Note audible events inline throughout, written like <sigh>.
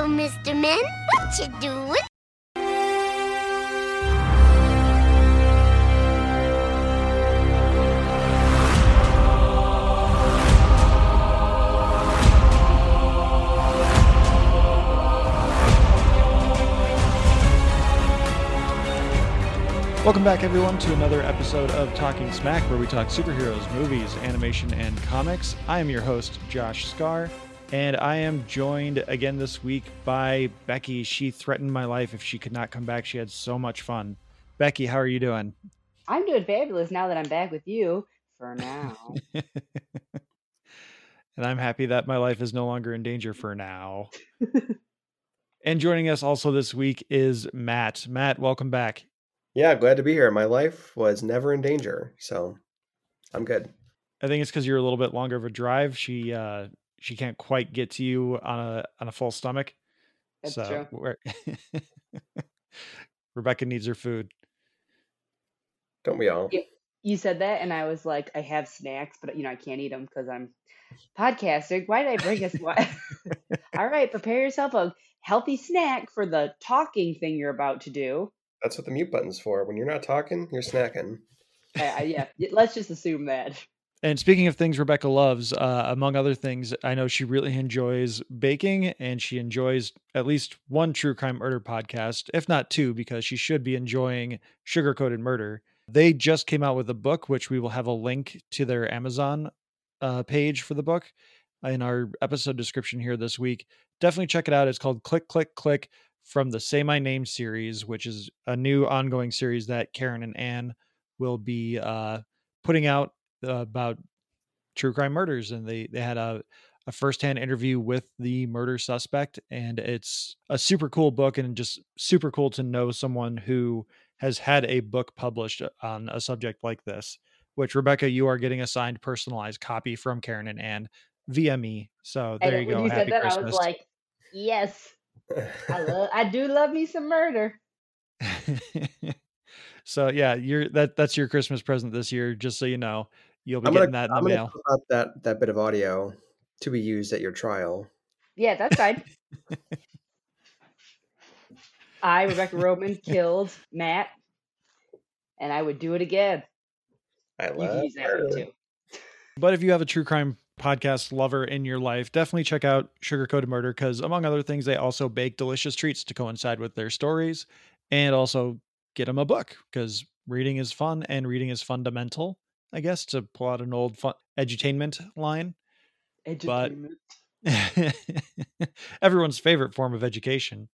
Hello, Mr. Men. What you doing? Welcome back, everyone, to another episode of Talking Smack, where we talk superheroes, movies, animation, and comics. I am your host, Josh Scar, and I am joined again this week by Becky. She threatened my life if she could not come back. She had so much fun. Becky, how are you doing? I'm doing fabulous now that I'm back with you for now. <laughs> and I'm happy that my life is no longer in danger for now. <laughs> and joining us also this week is Matt. Matt, welcome back. Yeah, glad to be here. My life was never in danger, so I'm good. I think it's because you're a little bit longer of a drive. She uh she can't quite get to you on a on a full stomach. That's so true. <laughs> Rebecca needs her food. Don't we all? Yeah. You said that, and I was like, I have snacks, but you know I can't eat them because I'm podcasting. Why did I bring us? Why? <laughs> <laughs> All right, prepare yourself a healthy snack for the talking thing you're about to do. That's what the mute button's for. When you're not talking, you're snacking. I, I, yeah, let's just assume that. And speaking of things Rebecca loves, uh, among other things, I know she really enjoys baking and she enjoys at least one true crime murder podcast, if not two, because she should be enjoying Sugar Coated Murder. They just came out with a book, which we will have a link to their Amazon uh, page for the book in our episode description here this week. Definitely check it out. It's called Click, Click, Click from the Say My Name series, which is a new ongoing series that Karen and Anne will be uh, putting out Uh, about true crime murders and they they had a a firsthand interview with the murder suspect and it's a super cool book and just super cool to know someone who has had a book published uh, on a subject like this which rebecca you are getting a signed personalized copy from karen and anne via me so And there you when go you happy said that, christmas I was like, yes, <laughs> I love, I do love me some murder. <laughs> so yeah you're that that's your christmas present this year just so you know you'll be I'm getting gonna, that in I'm the gonna mail out that that bit of audio to be used at your trial. Yeah, that's fine. <laughs> I, Rebecca Roman, killed Matt, and I would do it again. I You can love use that one too. But if you have a true crime podcast lover in your life, definitely check out Sugar Coated Murder because, among other things, they also bake delicious treats to coincide with their stories and also get them a book because reading is fun and reading is fundamental, I guess, to pull out an old fun edutainment line. But- Edutainment. <laughs> Everyone's favorite form of education.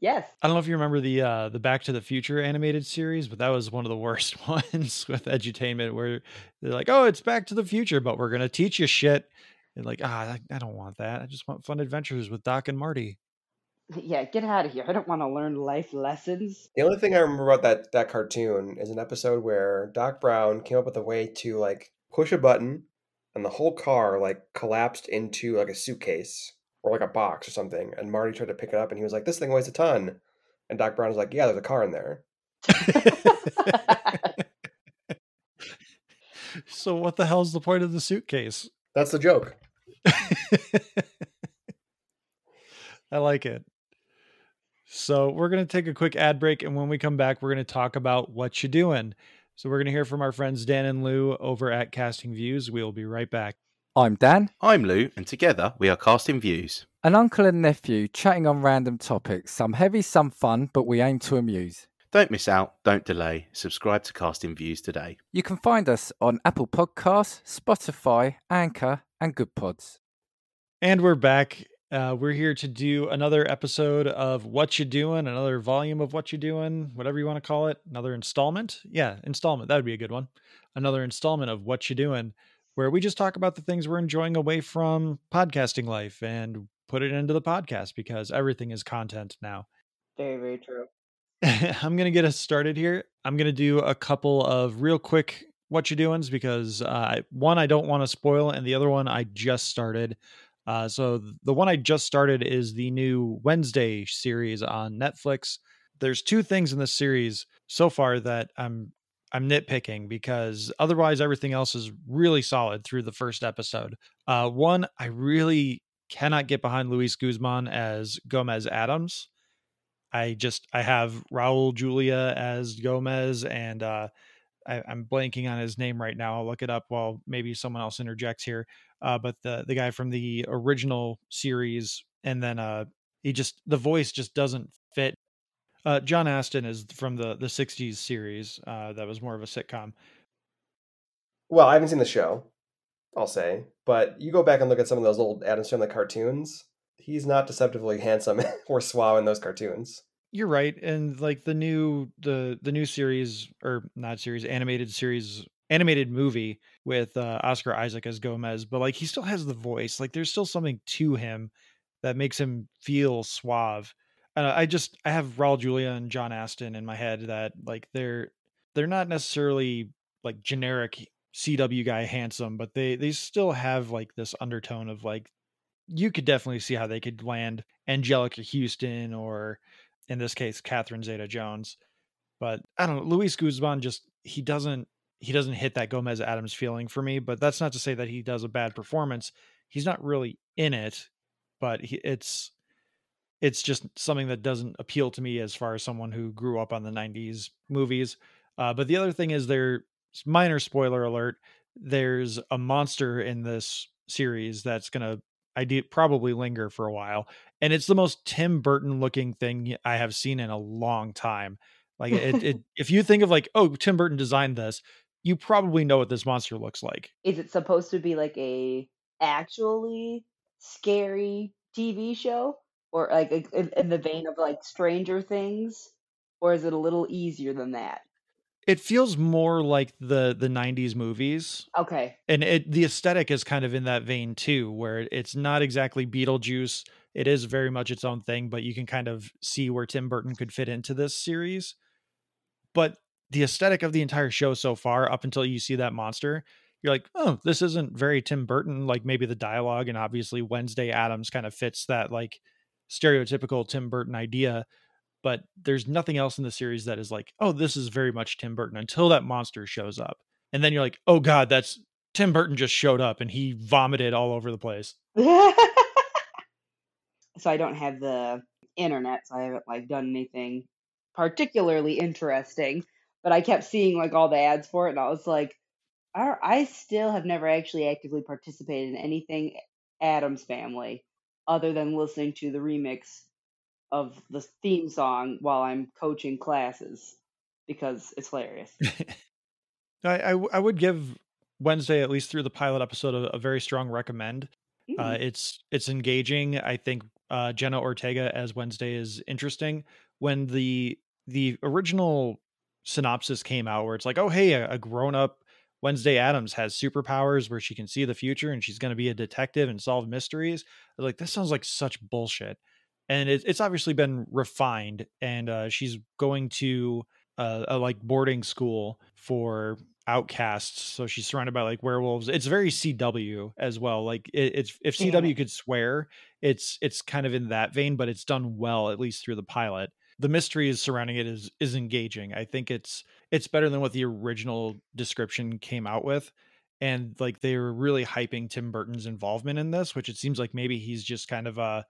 Yes. I don't know if you remember the uh the Back to the Future animated series, but that was one of the worst <laughs> ones with edutainment where they're like, "Oh, it's Back to the Future, but we're gonna teach you shit." And like, ah, I, I don't want that. I just want fun adventures with Doc and Marty. Yeah, get out of here. I don't want to learn life lessons. The only thing I remember about that that cartoon is an episode where Doc Brown came up with a way to like push a button and the whole car like collapsed into like a suitcase or like a box or something. And Marty tried to pick it up and he was like, "This thing weighs a ton." And Doc Brown was like, "Yeah, there's a car in there." <laughs> so what the hell's the point of the suitcase? That's the joke. <laughs> I like it. So we're going to take a quick ad break, and when we come back, we're going to talk about what you're doing. So we're going to hear from our friends Dan and Lou over at Casting Views. We will be right back. I'm Dan, I'm Lou, and together we are Casting Views. an uncle and nephew chatting on random topics, some heavy, some fun, but we aim to amuse. Don't miss out, don't delay. Subscribe to Casting Views today. You can find us on Apple Podcasts, Spotify, Anchor, and Good Pods. And we're back. Uh, we're here to do another episode of What You Doing, another volume of What You Doing, whatever you want to call it, another installment. Yeah, installment. That would be a good one. Another installment of What You Doing, where we just talk about the things we're enjoying away from podcasting life and put it into the podcast because everything is content now. Very, very true. <laughs> I'm going to get us started here. I'm going to do a couple of real quick what you doings because uh, one I don't want to spoil, and the other one I just started. Uh, so the one I just started is the new Wednesday series on Netflix. There's two things in this series so far that I'm I'm nitpicking because otherwise everything else is really solid through the first episode. Uh, one, I really cannot get behind Luis Guzman as Gomez Addams. I just I have Raul Julia as Gomez, and uh, I, am blanking on his name right now. I'll look it up while maybe someone else interjects here. Uh, but the the guy from the original series, and then uh, he just the voice just doesn't fit. Uh, John Astin is from the the '60s series uh, that was more of a sitcom. Well, I haven't seen the show, I'll say, but you go back and look at some of those old Addams Family cartoons. He's not deceptively handsome <laughs> or suave in those cartoons. You're right, and like the new the the new series or not series animated series animated movie with uh, Oscar Isaac as Gomez, but like he still has the voice. Like there's still something to him that makes him feel suave. Uh, I just I have Raul Julia and John Astin in my head that like they're they're not necessarily like generic CW guy handsome, but they they still have like this undertone of like you could definitely see how they could land Anjelica Huston or in this case Catherine Zeta Jones. But I don't know, Luis Guzman just he doesn't he doesn't hit that Gomez Addams feeling for me, but that's not to say that he does a bad performance. He's not really in it, but he, it's it's just something that doesn't appeal to me as far as someone who grew up on the 90s movies. Uh, but the other thing is there minor spoiler alert, there's a monster in this series that's going to I did probably linger for a while. And it's the most Tim Burton looking thing I have seen in a long time. Like it, it <laughs> if you think of like, oh, Tim Burton designed this, you probably know what this monster looks like. Is it supposed to be like a actually scary TV show? Or like in, in the vein of like Stranger Things? Or is it a little easier than that? It feels more like the the 90s movies. Okay. And it the aesthetic is kind of in that vein too, where it's not exactly Beetlejuice. It is very much its own thing, but you can kind of see where Tim Burton could fit into this series. But the aesthetic of the entire show so far, up until you see that monster, you're like, oh, this isn't very Tim Burton. Like maybe the dialogue and obviously Wednesday Addams kind of fits that like stereotypical Tim Burton idea but there's nothing else in the series that is like, oh, this is very much Tim Burton until that monster shows up. And then you're like, oh God, that's Tim Burton just showed up and he vomited all over the place. <laughs> so I don't have the internet, so I haven't like done anything particularly interesting. But I kept seeing like all the ads for it, and I was like, I still have never actually actively participated in anything Addams Family other than listening to the remix of the theme song while I'm coaching classes because it's hilarious. <laughs> I, I, I would give Wednesday at least through the pilot episode a, a very strong recommend. Mm. Uh, it's it's engaging. I think uh, Jenna Ortega as Wednesday is interesting. When the the original synopsis came out, where it's like, oh hey, a, a grown up Wednesday Addams has superpowers where she can see the future and she's going to be a detective and solve mysteries. like, this sounds like such bullshit and it, it's obviously been refined and uh, she's going to uh, a like boarding school for outcasts so she's surrounded by like werewolves it's very cw as well like it, it's if cw yeah. could swear it's it's kind of in that vein but it's done well at least through the pilot the mystery is surrounding it is is engaging i think it's it's better than what the original description came out with and like they were really hyping tim burton's involvement in this which it seems like maybe he's just kind of a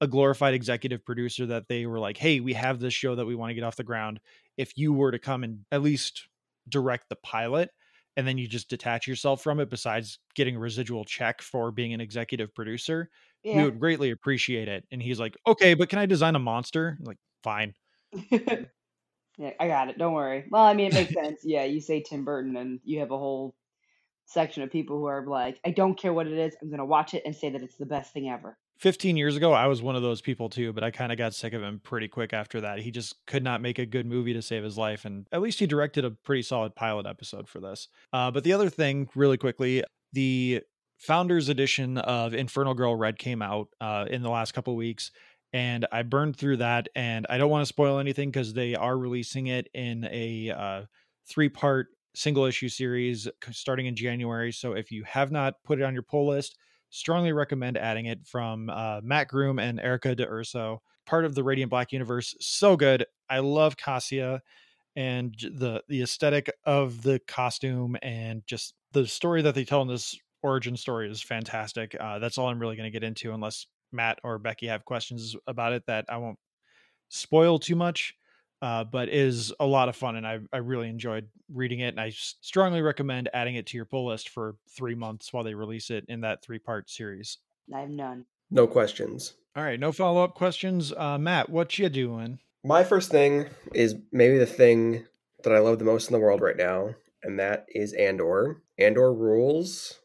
a glorified executive producer that they were like, hey, we have this show that we want to get off the ground. If you were to come and at least direct the pilot, and then you just detach yourself from it, besides getting a residual check for being an executive producer, yeah. we would greatly appreciate it. And he's like, okay, but can I design a monster? I'm like, fine. <laughs> yeah, I got it. Don't worry. Well, I mean, it makes sense. Yeah, you say Tim Burton, and you have a whole section of people who are like, I don't care what it is. I'm going to watch it and say that it's the best thing ever. 15 years ago, I was one of those people too, but I kind of got sick of him pretty quick after that. He just could not make a good movie to save his life. And at least he directed a pretty solid pilot episode for this. Uh, but the other thing, really quickly, the founders edition of Inferno Girl Red came out uh, in the last couple weeks. And I burned through that. And I don't want to spoil anything because they are releasing it in a uh, three part single issue series starting in January. So if you have not put it on your pull list, strongly recommend adding it from uh, Matt Groom and Erica D'Urso, part of the Radiant Black universe. So good. I love Cassia and the the aesthetic of the costume and just the story that they tell in this origin story is fantastic. Uh, that's all I'm really going to get into, unless Matt or Becky have questions about it that I won't spoil too much. Uh, but is a lot of fun, and I I really enjoyed reading it, and I strongly recommend adding it to your pull list for three months while they release it in that three part series. I have none. No questions. All right, no follow up questions. Uh, Matt, what you doing? My first thing is maybe the thing that I love the most in the world right now, and that is Andor. Andor rules.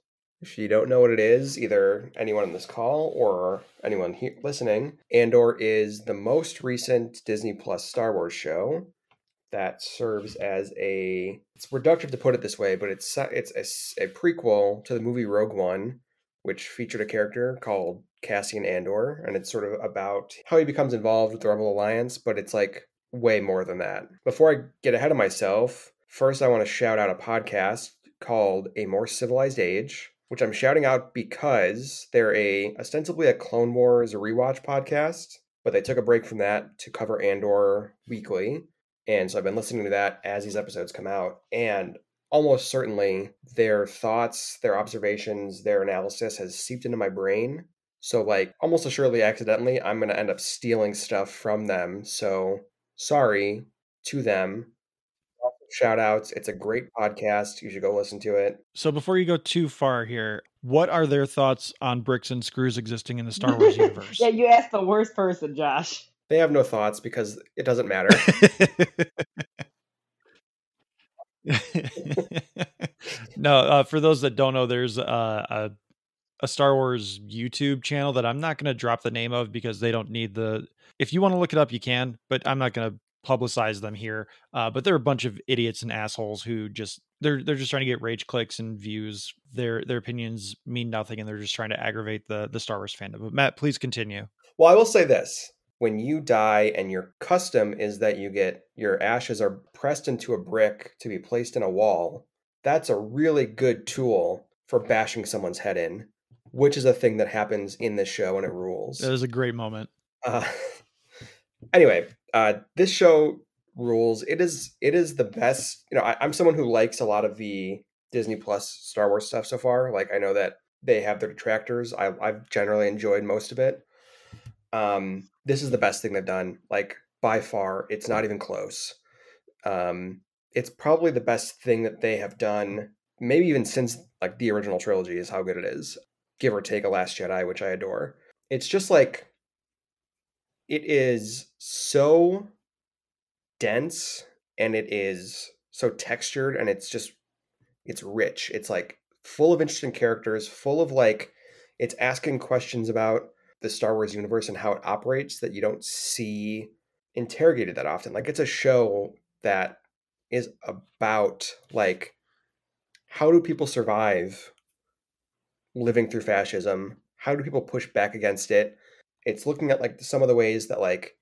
If you don't know what it is, either anyone on this call or anyone here listening, Andor is the most recent Disney Plus Star Wars show that serves as a. It's reductive to put it this way, but it's it's a, a prequel to the movie Rogue One, which featured a character called Cassian Andor, and it's sort of about how he becomes involved with the Rebel Alliance, but it's like way more than that. Before I get ahead of myself, first I want to shout out a podcast called A More Civilized Age, which I'm shouting out because they're a ostensibly a Clone Wars rewatch podcast, but they took a break from that to cover Andor weekly. And so I've been listening to that as these episodes come out. And almost certainly their thoughts, their observations, their analysis has seeped into my brain. So, like, almost assuredly accidentally, I'm going to end up stealing stuff from them. So, sorry to them. Shout outs. It's a great podcast. You should go listen to it. So before you go too far here, what are their thoughts on bricks and screws existing in the Star Wars universe? <laughs> yeah, you asked the worst person, Josh. They have no thoughts because it doesn't matter. <laughs> no, uh, for those that don't know, there's uh, a a Star Wars YouTube channel that I'm not going to drop the name of because they don't need the. If you want to look it up, you can, but I'm not going to publicize them here. Uh, but they're a bunch of idiots and assholes who just they're they're just trying to get rage clicks and views. Their their opinions mean nothing, and they're just trying to aggravate the the Star Wars fandom. But Matt, please continue. Well, I will say this. When you die and your custom is that you get your ashes are pressed into a brick to be placed in a wall, that's a really good tool for bashing someone's head in, which is a thing that happens in this show and it rules. That is a great moment. Uh, <laughs> anyway, uh, this show rules. It is it is the best. You know, I, I'm someone who likes a lot of the Disney Plus Star Wars stuff so far. Like I know that they have their detractors. I, I've generally enjoyed most of it. Um, this is the best thing they've done. Like by far, it's not even close. Um, it's probably the best thing that they have done. Maybe even since like the original trilogy is how good it is. Give or take a Last Jedi, which I adore. It's just like it is so dense and it is so textured and it's just it's rich. It's like full of interesting characters full of like it's asking questions about the star wars universe and how it operates that you don't see interrogated that often. Like it's a show that is about like how do people survive living through fascism? How do people push back against it it's looking at like some of the ways that like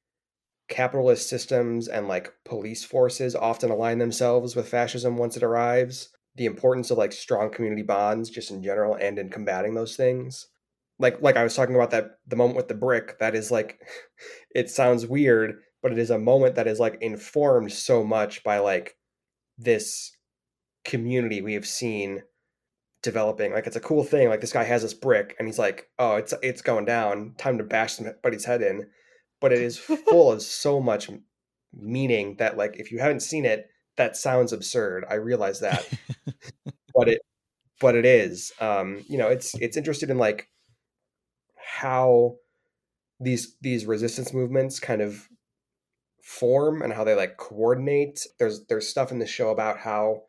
capitalist systems and like police forces often align themselves with fascism once it arrives. The importance of like strong community bonds just in general and in combating those things. Like like i was talking about that the moment with the brick that is like <laughs> it sounds weird but it is a moment that is like informed so much by like this community we have seen developing like it's a cool thing like this guy has this brick and he's like oh it's it's going down time to bash somebody's head in. But it is <laughs> full of so much meaning that like if you haven't seen it that sounds absurd. I realize that. But it but it is. Um you know it's it's interested in like how these these resistance movements kind of form and how they like coordinate. There's there's stuff in the show about how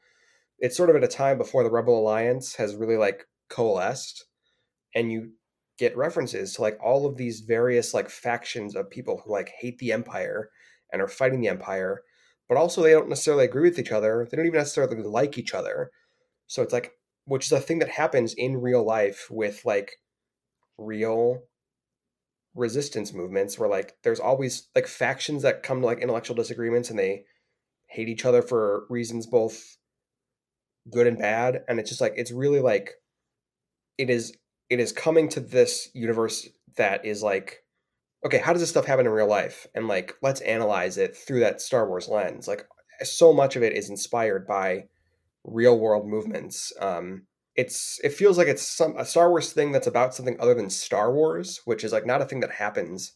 it's sort of at a time before the rebel alliance has really like coalesced and you get references to like all of these various like factions of people who like hate the empire and are fighting the empire but also they don't necessarily agree with each other they don't even necessarily like each other. So it's like which is a thing that happens in real life with like real resistance movements where like there's always like factions that come to like intellectual disagreements and they hate each other for reasons both good and bad and it's just like it's really like it is it is coming to this universe that is like okay how does this stuff happen in real life? And like let's analyze it through that star wars lens. Like so much of it is inspired by real world movements. Um it's it feels like it's some a Star Wars thing that's about something other than Star Wars, which is like not a thing that happens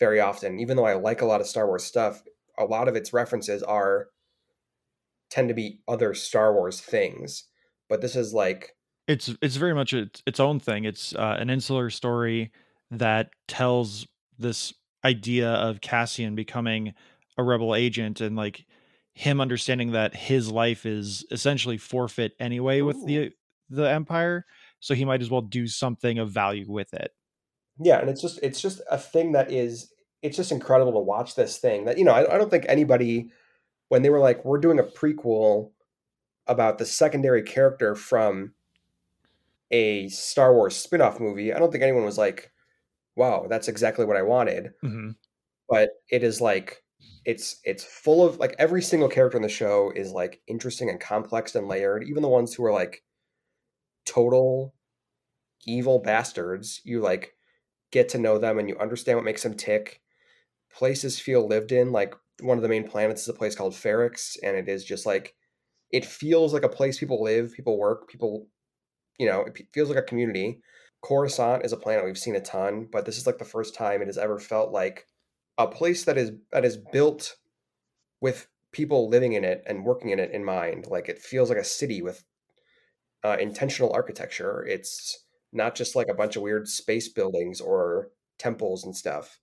very often. Even though I like a lot of Star Wars stuff, a lot of its references are tend to be other Star Wars things. But this is like it's it's very much its, its own thing. It's uh, an insular story that tells this idea of Cassian becoming a rebel agent and like him understanding that his life is essentially forfeit anyway with the the empire so he might as well do something of value with it yeah and it's just it's just a thing that is it's just incredible to watch this thing that you know I, I don't think anybody when they were like we're doing a prequel about the secondary character from a star wars spin-off movie. I don't think anyone was like wow that's exactly what i wanted. Mhm. but it is like it's it's full of like every single character in the show is like interesting and complex and layered. Even the ones who are like total evil bastards you like get to know them and you understand what makes them tick. Places feel lived in like one of the main planets is a place called Ferrix and it is just like it feels like a place people live people work people you know it feels like a community. Coruscant is a planet we've seen a ton but this is like the first time it has ever felt like a place that is that is built with people living in it and working in it in mind. Like it feels like a city with uh, intentional architecture. It's not just like a bunch of weird space buildings or temples and stuff.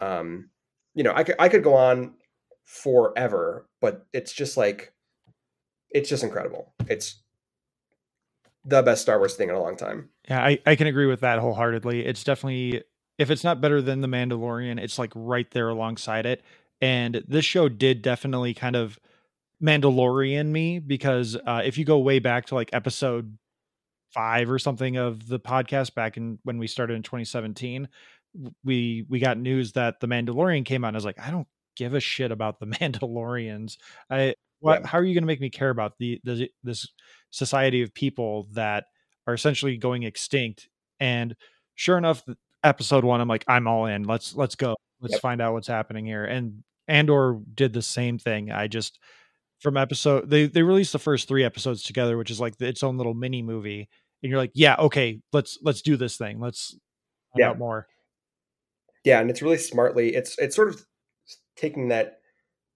Um you know i could i could go on forever but it's just like it's just incredible. It's the best star wars thing in a long time. Yeah I, I can agree with that wholeheartedly. It's definitely if it's not better than the mandalorian it's like right there alongside it. And this show did definitely kind of mandalorian me because uh, if you go way back to like episode five or something of the podcast back in when we started in 2017 we we got news that the mandalorian came out and i was like i don't give a shit about the <laughs> mandalorians. I what Yeah. how are you going to make me care about the, the this society of people that are essentially going extinct? And sure enough episode one i'm like i'm all in. Let's let's go. Let's Yep. find out what's happening here. And andor did the same thing. I just from episode they they released the first three episodes together which is like its own little mini movie. And you're like yeah okay let's let's do this thing. Let's find Yeah. out more. Yeah and it's really smartly it's it's sort of taking that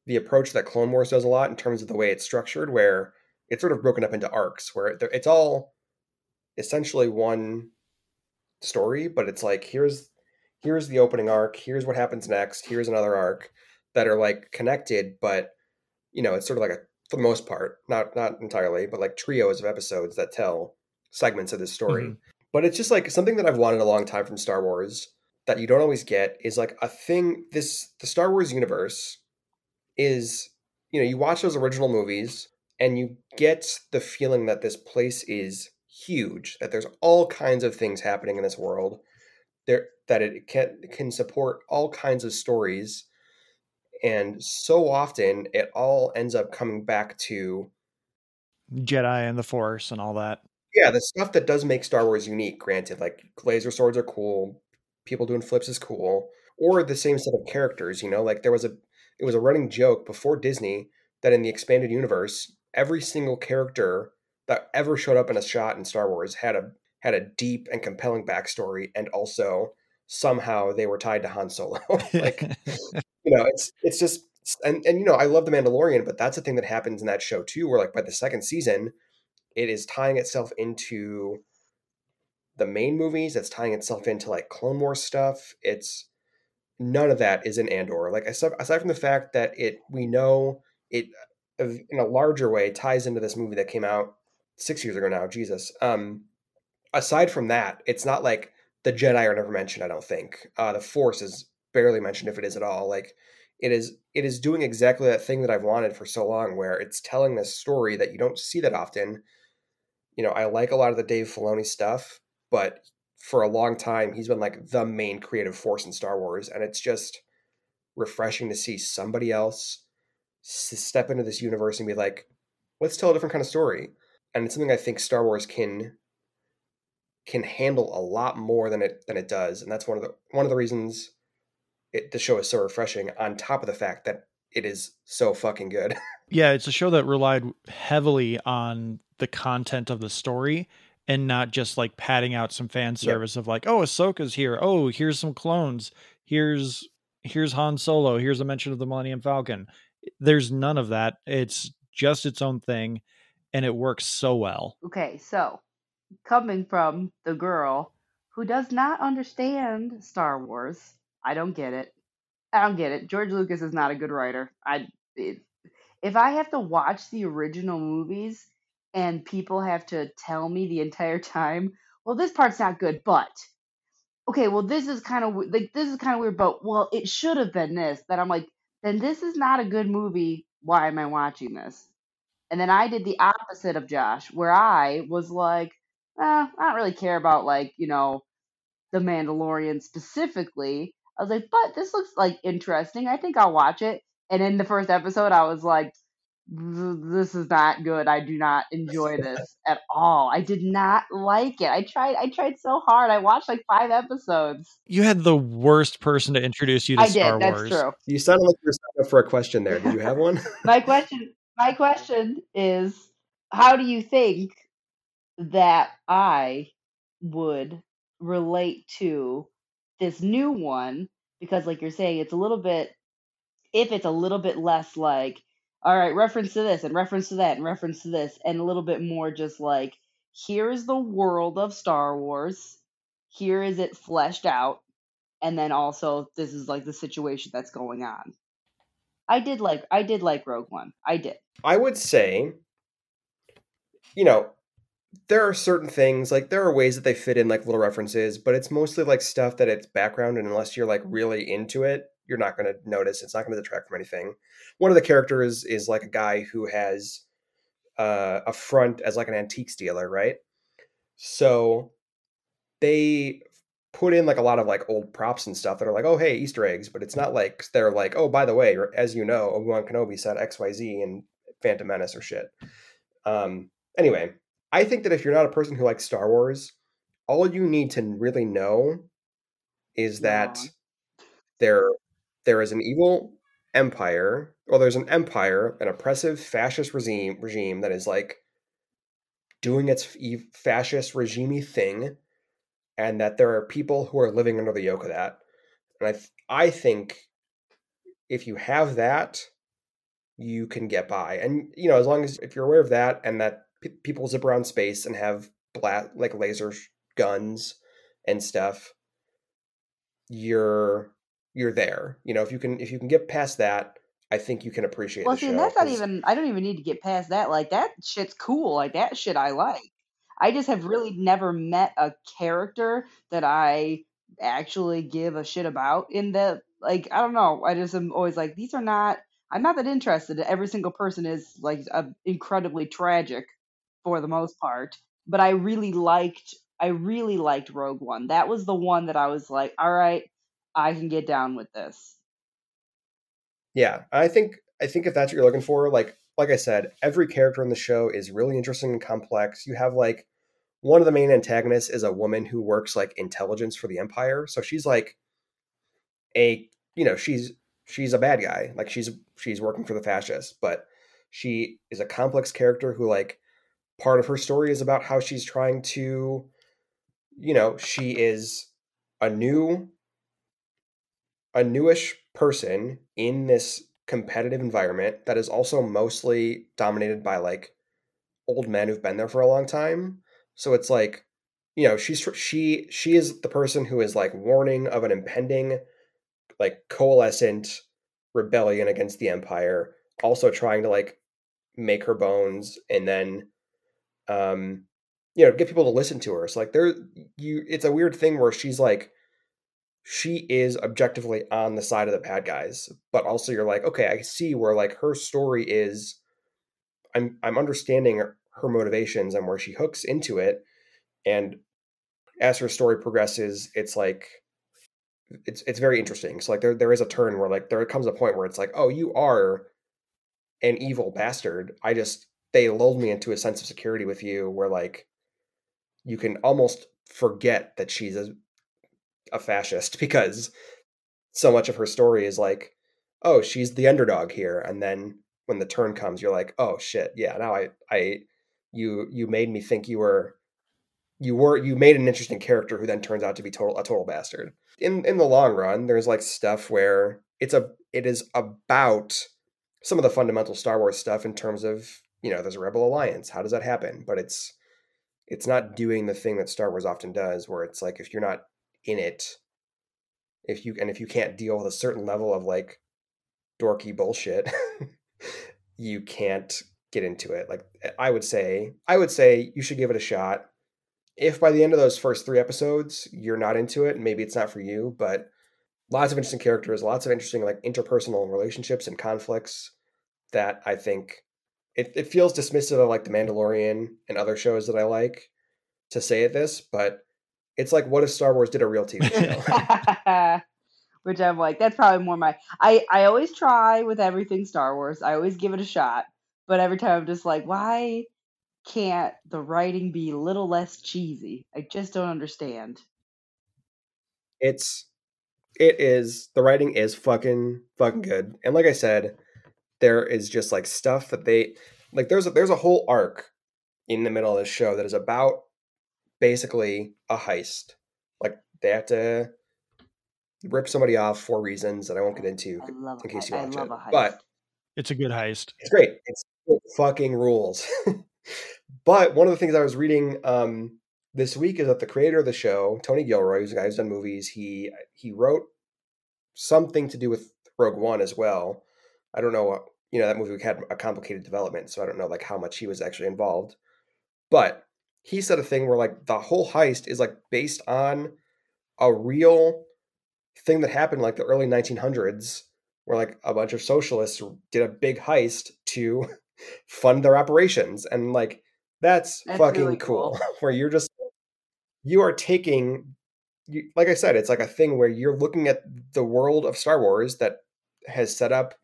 the approach that clone wars does a lot in terms of the way it's structured where it's sort of broken up into arcs where it's all essentially one story but it's like here's here's the opening arc here's what happens next here's another arc that are like connected but you know it's sort of like a for the most part not not entirely but like trios of episodes that tell segments of this story Mhm. but it's just like something that i've wanted a long time from star wars that you don't always get is like a thing this the star wars universe is you know you watch those original movies and you get the feeling that this place is huge that there's all kinds of things happening in this world there that it can can support all kinds of stories and so often it all ends up coming back to jedi and the force and all that. Yeah the stuff that does make star wars unique granted like laser swords are cool people doing flips is cool or the same set of characters you know like there was a it was a running joke before disney that in the expanded universe every single character that ever showed up in a shot in star wars had a had a deep and compelling backstory and also somehow they were tied to han solo. <laughs> Like you know it's it's just and and you know i love the mandalorian but that's a thing that happens in that show too where like by the second season it is tying itself into the main movies it's tying itself into like clone wars stuff it's none of that is in andor. Like aside, aside from the fact that it we know it uh, in a larger way ties into this movie that came out six years ago now jesus. Um aside from that it's not like the jedi are never mentioned i don't think. Uh the force is barely mentioned if it is at all. Like it is it is doing exactly that thing that i've wanted for so long where it's telling this story that you don't see that often. You know i like a lot of the dave filoni stuff but for a long time he's been like the main creative force in star wars and it's just refreshing to see somebody else step into this universe and be like let's tell a different kind of story. And it's something i think star wars can can handle a lot more than it than it does and that's one of the one of the reasons it, the show is so refreshing on top of the fact that it is so fucking good. <laughs> Yeah it's a show that relied heavily on the content of the story and not just like padding out some fan service of like, oh, Ahsoka's here. Oh, here's some clones. Here's here's Han Solo. Here's a mention of the Millennium Falcon. There's none of that. It's just its own thing, and it works so well. Okay, so coming from the girl who does not understand Star Wars, I don't get it. I don't get it. George Lucas is not a good writer. I it, if I have to watch the original movies and people have to tell me the entire time, well, this part's not good, but okay, well, this is kind of like this is kind of weird, but well, it should have been this. That I'm like, then this is not a good movie. Why am I watching this? And then I did the opposite of Josh, where I was like, eh, I don't really care about like you know, the Mandalorian specifically. I was like, but this looks like interesting. I think I'll watch it. And in the first episode, I was like, this is not good. I do not enjoy <laughs> this at all. I did not like it. I tried I tried so hard. I watched like 5 episodes. You had the worst person to introduce you to I Star did. Wars. That's true. You sounded like you were set up for a question there. Did you have one? <laughs> My question my question is how do you think that I would relate to this new one because like you're saying it's a little bit if it's a little bit less like all right reference to this and reference to that and reference to this and a little bit more just like here's the world of Star Wars. Here is it fleshed out. And then also this is like the situation that's going on. I did like I did like Rogue One. I did. I would say, you know, there are certain things like there are ways that they fit in like little references, but it's mostly like stuff that it's background, and unless you're like really into it, you're not going to notice. It's not going to detract from anything. One of the characters is like a guy who has uh, a front as like an antiques dealer, right? So they put in like a lot of like old props and stuff that are like, oh hey, Easter eggs, but it's not like they're like, oh by the way, as you know, Obi Wan Kenobi said X Y Z and Phantom Menace or shit. Um, anyway, I think that if you're not a person who likes Star Wars, all you need to really know is that Wrong. There is an evil empire, or there's an empire, an oppressive fascist regime regime that is like doing its fascist regimey thing, and that there are people who are living under the yoke of that. And I th- I think if you have that, you can get by. And you know, as long as if you're aware of that and that people zip around space and have bla- like laser guns and stuff, you're you're there. You know, if you can if you can get past that, I think you can appreciate Well, the see, show. that's not even. I don't even need to get past that. Like that shit's cool. Like that shit I like. I just have really never met a character that I actually give a shit about. In the like, I don't know. I just am always like, these are not. I'm not that interested. Every single person is like a, incredibly tragic for the most part. But I really liked. I really liked Rogue One. That was the one that I was like, all right, I can get down with this. Yeah, I think I think if that's what you're looking for, like like I said, every character in the show is really interesting and complex. You have like one of the main antagonists is a woman who works like intelligence for the Empire, so she's like a you know she's she's a bad guy, like she's she's working for the fascists, but she is a complex character who like part of her story is about how she's trying to you know she is a new a newish person in this competitive environment that is also mostly dominated by like old men who've been there for a long time. So it's like, you know, she's she she is the person who is like warning of an impending like coalescent rebellion against the empire, also trying to like make her bones and then um you know, get people to listen to her. So like there you it's a weird thing where she's like she is objectively on the side of the bad guys, but also you're like, okay, I see where like her story is. I'm I'm understanding her, motivations and where she hooks into it, and as her story progresses, it's like it's it's very interesting. So like there there is a turn where like there comes a point where it's like, oh, you are an evil bastard. I just they lulled me into a sense of security with you where like you can almost forget that she's a a fascist <laughs> because so much of her story is like, oh, she's the underdog here, and then when the turn comes, you're like, oh shit, yeah, now I, I, you, you made me think you were you were you made an interesting character who then turns out to be total a total bastard. In in the long run, there's like stuff where it's a it is about some of the fundamental Star Wars stuff in terms of you know there's a Rebel Alliance. How does that happen? But it's it's not doing the thing that Star Wars often does, where it's like if you're not in it, if you and if you can't deal with a certain level of like dorky bullshit, <laughs> you can't get into it. Like eh, I would say, I would say you should give it a shot. If by the end of those first three episodes you're not into it, maybe it's not for you. But lots of interesting characters, lots of interesting like interpersonal relationships and conflicts that I think it, it feels dismissive of like the Mandalorian and other shows that I like to say this, but it's like what if Star Wars did a real TV show? <laughs> <laughs> Which I'm like, that's probably more my. I I always try with everything Star Wars. I always give it a shot, but every time I'm just like, why can't the writing be a little less cheesy? I just don't understand. it's it is the writing is fucking fucking mm-hmm. good. And like I said, there is just like stuff that they like there's a, there's a whole arc in the middle of this show that is about basically a heist. Like they have to rip somebody off for reasons that I won't get into in case hei- you I watch love it. a heist. But It's a good heist. it's great. It's it fucking rules. <laughs> but one of the things I was reading um, this week is that the creator of the show, Tony Gilroy, who's a guy who's done movies, he he wrote something to do with Rogue One as well. I don't know what you know that movie had a complicated development, so I don't know like how much he was actually involved. But he said a thing where like the whole heist is like based on a real thing that happened like the early 1900s where like a bunch of socialists did a big heist to <laughs> fund their operations and like that's, That's fucking really cool. cool. <laughs> where you're just you are taking you, like i said it's like a thing where you're looking at the world of star wars that has set up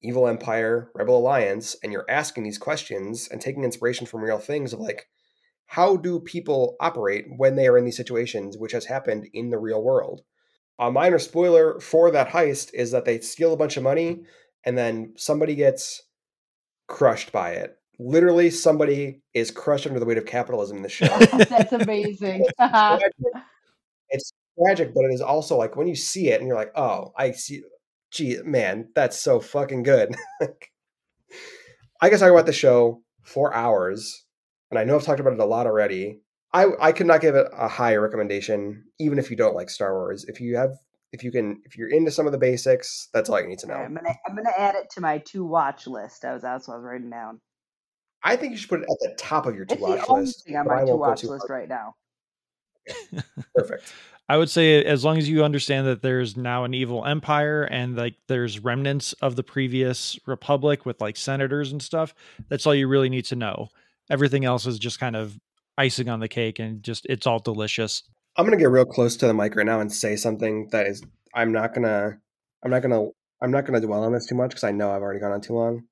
evil empire rebel alliance and you're asking these questions and taking inspiration from real things of like how do people operate when they are in these situations which has happened in the real world a minor spoiler for that heist is that they steal a bunch of money and then somebody gets crushed by it literally somebody is crushed under the weight of capitalism in the show <laughs> that's amazing. Uh-huh. tragic. it's tragic, but it is also like when you see it and you're like, oh, I see. Gee, man, that's so fucking good. <laughs> I guess I about the show for hours, and I know I've talked about it a lot already. I I could not give it a high recommendation, even if you don't like Star Wars. If you have, if you can, if you're into some of the basics, that's all you need to know. Alright, I'm gonna I'm gonna add it to my to watch list. I was that's what I was writing down. I think you should put it at the top of your to It's the watch only list. thing on I my to won't watch list hard. right now. Perfect. I would say as long as you understand that there's now an evil empire and like there's remnants of the previous republic with like senators and stuff, that's all you really need to know. Everything else is just kind of icing on the cake and just it's all delicious. I'm gonna get real close to the mic right now and say something that is I'm not gonna I'm not gonna I'm not gonna dwell on this too much because I know I've already gone on too long.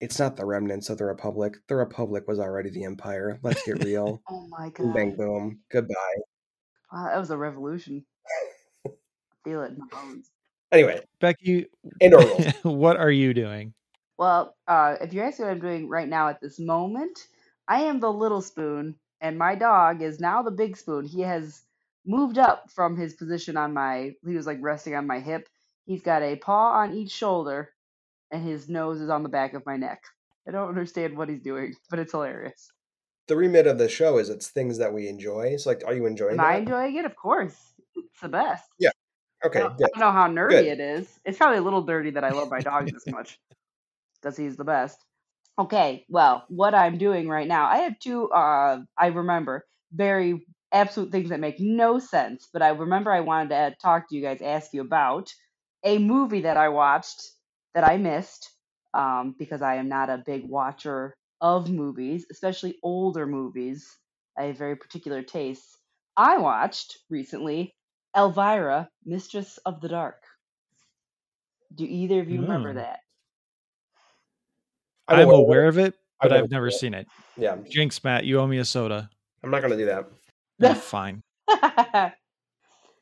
It's not the remnants of the Republic. The Republic was already the Empire. Let's get real. <laughs> Oh my Boom, god. bang boom. Goodbye. Wow, that was a revolution. <laughs> Feel it in my bones. Anyway, Becky, Andor rules. <laughs> what are you doing? Well, uh, if you're asking what I'm doing right now at this moment, I am the little spoon, and my dog is now the big spoon. He has moved up from his position on my, he was like resting on my hip. He's got a paw on each shoulder, and his nose is on the back of my neck. I don't understand what he's doing, but it's hilarious. The remit of the show is it's things that we enjoy. So like are you enjoying Am I that? enjoying it? Of course. It's the best. Yeah. Okay, I don't. I don't know how nerdy Good. it is. It's probably a little dirty that I love my dog this much <laughs> because he's the best. Okay, well, what I'm doing right now, I have two, uh, I remember, very absolute things that make no sense, but I remember I wanted to talk to you guys, ask you about a movie that I watched that I missed um, because I am not a big watcher of movies, especially older movies. I have very particular tastes. I watched recently Elvira, Mistress of the Dark. Do either of you remember Mm. that? I'm, aware of aware it. of it, I've but I've never never seen seen it. Yeah, Jinx, Matt, you owe me a soda. I'm not gonna do that. Oh, <laughs> fine.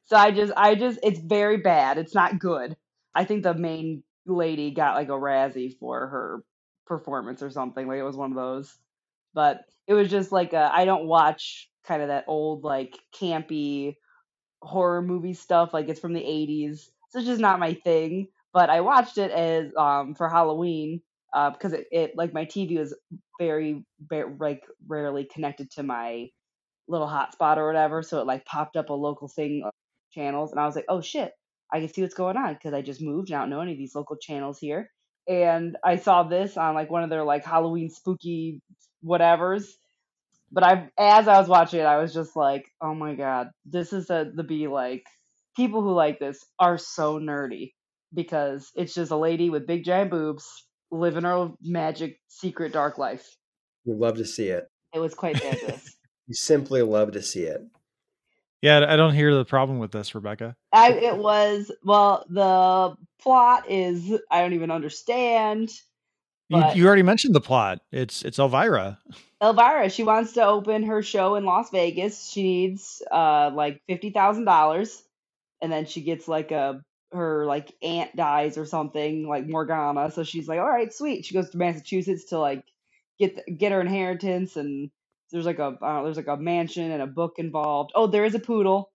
so I just, I just, it's very bad. It's not good. I think the main lady got like a Razzie for her performance or something. Like it was one of those. but it was just like I I don't watch kind of that old like campy horror movie stuff like it's from the 80s so it's just not my thing but i watched it as um for halloween uh because it, it like my tv was very, very like rarely connected to my little hotspot or whatever so it like popped up a local thing channels and i was like oh shit i can see what's going on because i just moved and i don't know any of these local channels here and i saw this on like one of their like halloween spooky whatevers but I, as I was watching it, I was just like, oh my god, this is a the be like people who like this are so nerdy because it's just a lady with big giant boobs living our magic secret dark life. You love to see it. It was quite fabulous. <laughs> You simply love to see it. Yeah, I don't hear the problem with this, Rebecca. I it was well, the plot is I don't even understand. You, you already mentioned the plot. It's it's Elvira. <laughs> Elvira, she wants to open her show in Las Vegas. She needs uh like fifty thousand dollars, and then she gets like a her like aunt dies or something like Morgana. So she's like, all right, sweet. She goes to Massachusetts to like get the, get her inheritance, and there's like a know, there's like a mansion and a book involved. Oh, there is a poodle,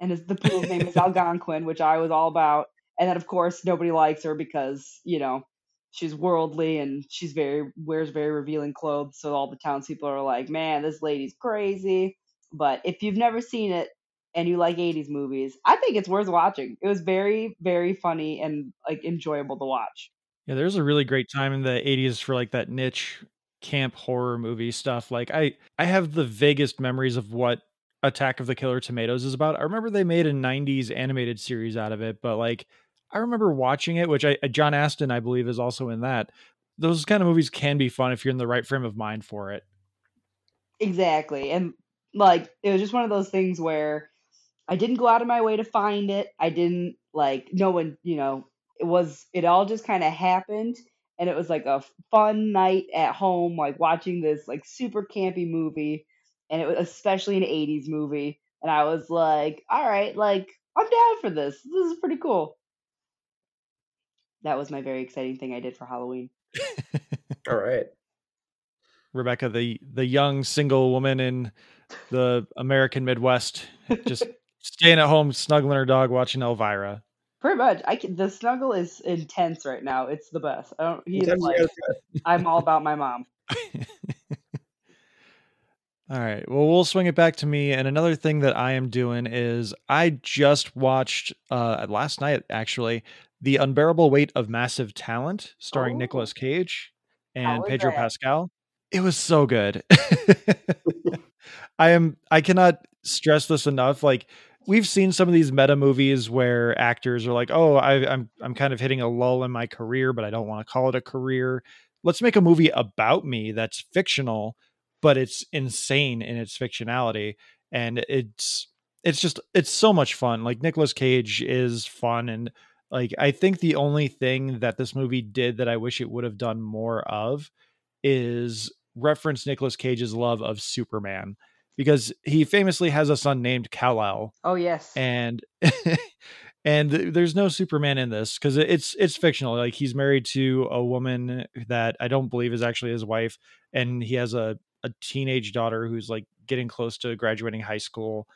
and the poodle's name is <laughs> Algonquin, which I was all about. And then of course nobody likes her because you know she's worldly and she's very wears very revealing clothes so all the townspeople are like man this lady's crazy but if you've never seen it and you like 80s movies i think it's worth watching it was very very funny and like enjoyable to watch Yeah, there's a really great time in the 80s for like that niche camp horror movie stuff. Like I I have the vaguest memories of what Attack of the Killer Tomatoes is about. I remember they made a 90s animated series out of it, but like I remember watching it, which I uh, John Astin I believe is also in that. Those kind of movies can be fun if you're in the right frame of mind for it. exactly and like it was just one of those things where i didn't go out of my way to find it. I didn't like no one you know it was it all just kind of happened and it was like a fun night at home like watching this like super campy movie and it was especially an 80s movie and i was like all right like i'm down for this. This is pretty cool. That was my very exciting thing i did for halloween. All right. Rebecca, the the young single woman in the American Midwest, just <laughs> staying at home, snuggling her dog, watching Elvira. pretty much i can the snuggle is intense right now it's the best i don't he's Sometimes you like gotta do it. i'm all about my mom <laughs> All right. Well, we'll swing it back to me. And another thing that I am doing is I just watched uh last night actually The Unbearable Weight of Massive Talent starring Oh. Nicolas Cage and Pedro it? Pascal. It was so good. <laughs> <laughs> I am I cannot stress this enough like we've seen some of these meta movies where actors are like, "Oh, I, I'm I'm kind of hitting a lull in my career, but I don't want to call it a career. Let's make a movie about me that's fictional, but it's insane in its fictionality, and it's it's just it's so much fun. Like Nicolas Cage is fun, and like I think the only thing that this movie did that I wish it would have done more of is reference Nicolas Cage's love of Superman because he famously has a son named Kal-El Oh yes. and <laughs> and there's no superman in this because it's it's fictional like he's married to a woman that i don't believe is actually his wife and he has a, a teenage daughter who's like getting close to graduating high school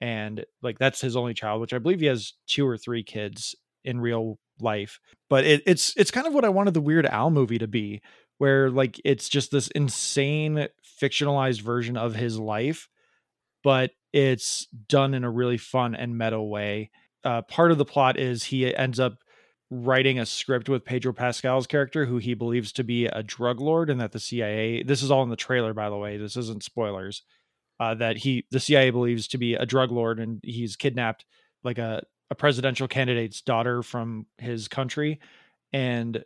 and like that's his only child which i believe he has two or three kids in real life but it, it's it's kind of what i wanted the weird al movie to be where like it's just this insane fictionalized version of his life but it's done in a really fun and meta way. Uh, part of the plot is he ends up writing a script with Pedro Pascal's character, who he believes to be a drug lord, and that the CIA. This is all in the trailer, by the way. This isn't spoilers. Uh, that he, the CIA, believes to be a drug lord, and he's kidnapped like a a presidential candidate's daughter from his country, and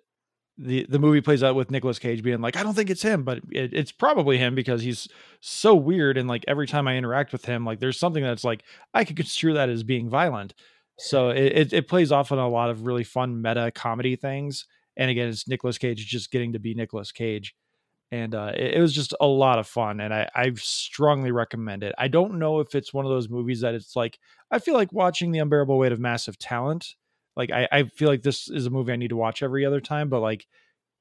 the the movie plays out with Nicolas Cage being like, I don't think it's him, but it, it's probably him because he's so weird. And like every time I interact with him, like there's something that's like I could construe that as being violent. So it, it, it plays off on a lot of really fun meta comedy things. And again, it's Nicolas Cage just getting to be Nicolas Cage. And uh, it, it was just a lot of fun. And I, I strongly recommend it. I don't know if it's one of those movies that it's like, I feel like watching The Unbearable Weight of Massive Talent like I, I feel like this is a movie I need to watch every other time, but like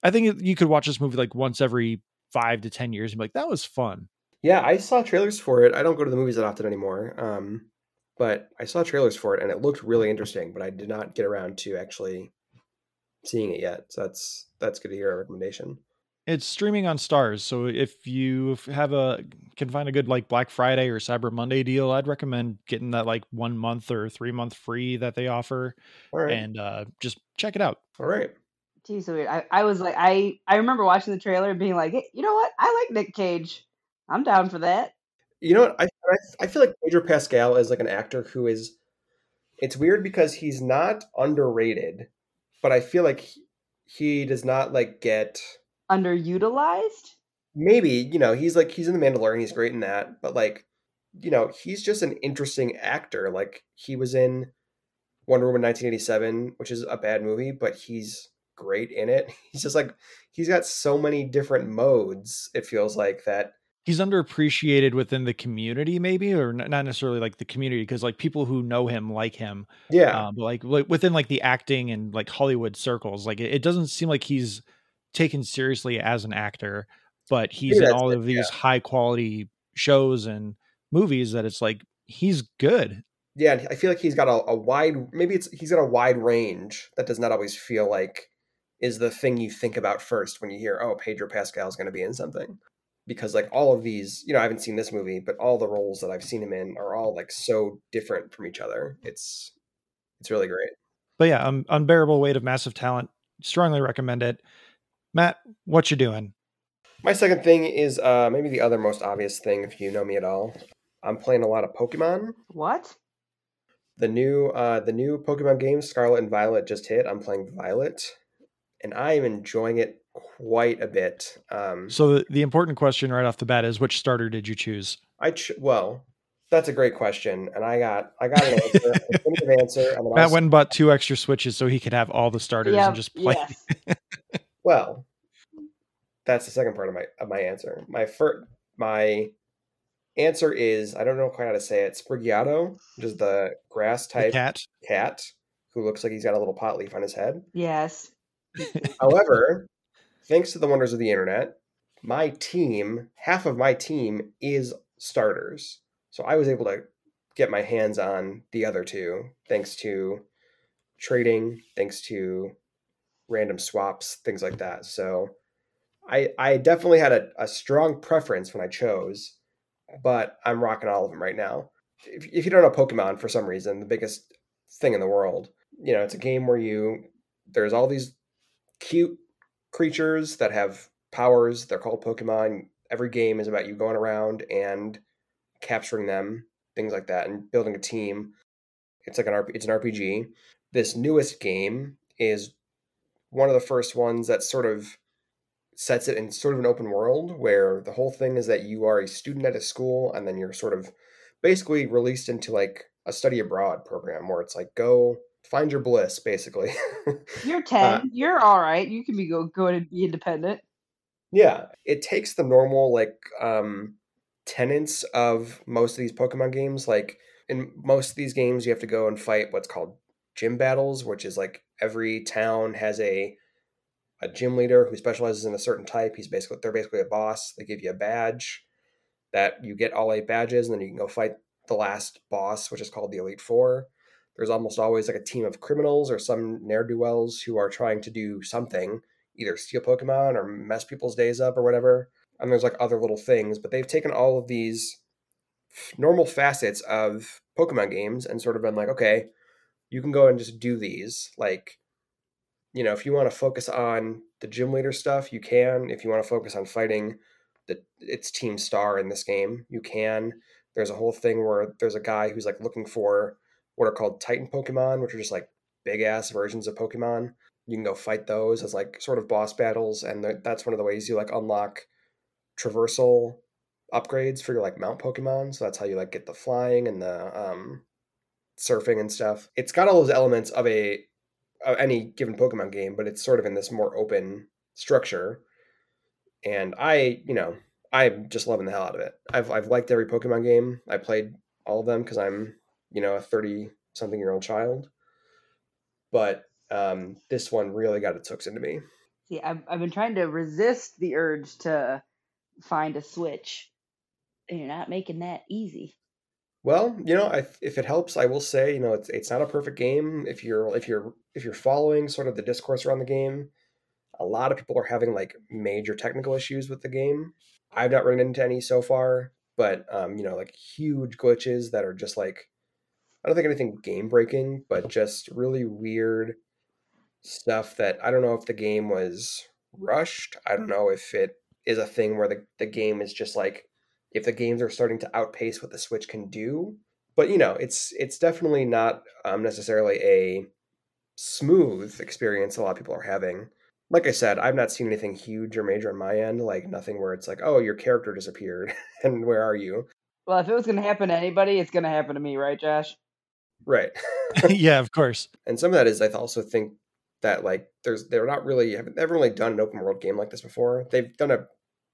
I think you could watch this movie like once every five to ten years and be like, that was fun. Yeah, I saw trailers for it. I don't go to the movies that often anymore. Um, but I saw trailers for it and it looked really interesting, but I did not get around to actually seeing it yet. So that's that's good to hear a recommendation. It's streaming on Starz, so if you have a can find a good like Black Friday or Cyber Monday deal, I'd recommend getting that like one month or three month free that they offer, All right. and uh, just check it out. All right. Geez, so weird. I, I was like, I, I remember watching the trailer and being like, hey, you know what? I like Nick Cage. I'm down for that. You know what? I I, I feel like Pedro Pascal is like an actor who is. It's weird because he's not underrated, but I feel like he, he does not like get Underutilized? maybe you know he's like he's in the Mandalorian. He's great in that, but like you know he's just an interesting actor. Like he was in Wonder Woman 1987, which is a bad movie, but he's great in it. <laughs> He's just like he's got so many different modes. It feels like that. He's underappreciated within the community, maybe, or not necessarily like the community, because like people who know him like him, Yeah, uh, but like, like within like the acting and like Hollywood circles, like it, it doesn't seem like he's taken seriously as an actor, but he's in that's all it, of these high quality shows and movies that it's like he's good. yeah. I feel like he's got a, a wide. Maybe it's he's got a wide range that does not always feel like is the thing you think about first when you hear, oh, Pedro Pascal is going to be in something. Because like all of these, you know, I haven't seen this movie, but all the roles that I've seen him in are all like so different from each other. It's it's really great. But yeah, um, unbearable weight of massive talent. Strongly recommend it. Matt, what you doing? My second thing is uh maybe the other most obvious thing if you know me at all. I'm playing a lot of Pokemon. What? The new uh the new Pokemon game Scarlet and Violet just hit. I'm playing Violet and I am enjoying it quite a bit. Um So the, the important question right off the bat is which starter did you choose? I ch- well, that's a great question, and I got I got an answer, a <laughs> definitive answer, and Matt was, went and bought two extra switches so he could have all the starters Yeah, and just play. yes. <laughs> well. That's the second part of my of my answer. My first my answer is I don't know quite how to say it. Sprigiato, which is the grass type cat. cat who looks like he's got a little pot leaf on his head. Yes. <laughs> However, thanks to the wonders of the internet, my team, half of my team is starters. So I was able to get my hands on the other two thanks to trading, thanks to random swaps, things like that. So I I definitely had a, a strong preference when I chose, but I'm rocking all of them right now. If, if you don't know Pokemon for some reason, the biggest thing in the world, you know, it's a game where you there's all these cute creatures that have powers. They're called Pokemon. Every game is about you going around and capturing them, things like that, and building a team. It's like an RP, it's an RPG. This newest game is one of the first ones that sort of sets it in sort of an open world where the whole thing is that you are a student at a school and then you're sort of basically released into like a study abroad program where it's like go find your bliss basically <laughs> You're 10. You're all right. You can be go, go and be independent. Yeah, it takes the normal like um tenets of most of these Pokemon games. Like in most of these games, you have to go and fight what's called gym battles, which is like every town has a a gym leader who specializes in a certain type. He's basically they're basically a boss. They give you a badge that you get all eight badges, and then you can go fight the last boss, which is called the Elite Four. There's almost always like a team of criminals or some ne'er do wells who are trying to do something either steal Pokemon or mess people's days up or whatever. And there's like other little things, but they've taken all of these normal facets of Pokemon games and sort of been like, okay, you can go and just do these. Like, you know, if you want to focus on the gym leader stuff, you can. If you want to focus on fighting the its team star in this game, you can. There's a whole thing where there's a guy who's like looking for what are called Titan Pokemon, which are just like big ass versions of Pokemon you can go fight those as like sort of boss battles and that's one of the ways you like unlock traversal upgrades for your like mount pokemon so that's how you like get the flying and the um surfing and stuff it's got all those elements of a of any given pokemon game but it's sort of in this more open structure and i you know i'm just loving the hell out of it i've, I've liked every pokemon game i played all of them because i'm you know a 30 something year old child but um, this one really got its hooks into me. See, I've, I've been trying to resist the urge to find a switch. You're not making that easy. Well, you know, I, if it helps, I will say, you know, it's it's not a perfect game. If you're if you're if you're following sort of the discourse around the game, a lot of people are having like major technical issues with the game. I've not run into any so far, but um, you know, like huge glitches that are just like I don't think anything game breaking, but just really weird stuff that I don't know if the game was rushed. I don't know if it is a thing where the, the game is just like if the games are starting to outpace what the Switch can do. But you know, it's it's definitely not um, necessarily a smooth experience a lot of people are having. Like I said, I've not seen anything huge or major on my end, like nothing where it's like, oh, your character disappeared <laughs> and where are you? Well, if it was going to happen to anybody, it's going to happen to me, right, Josh? Right. <laughs> <laughs> yeah, of course. and some of that is I also think that like there's they're not really haven't never really done an open world game like this before. They've done a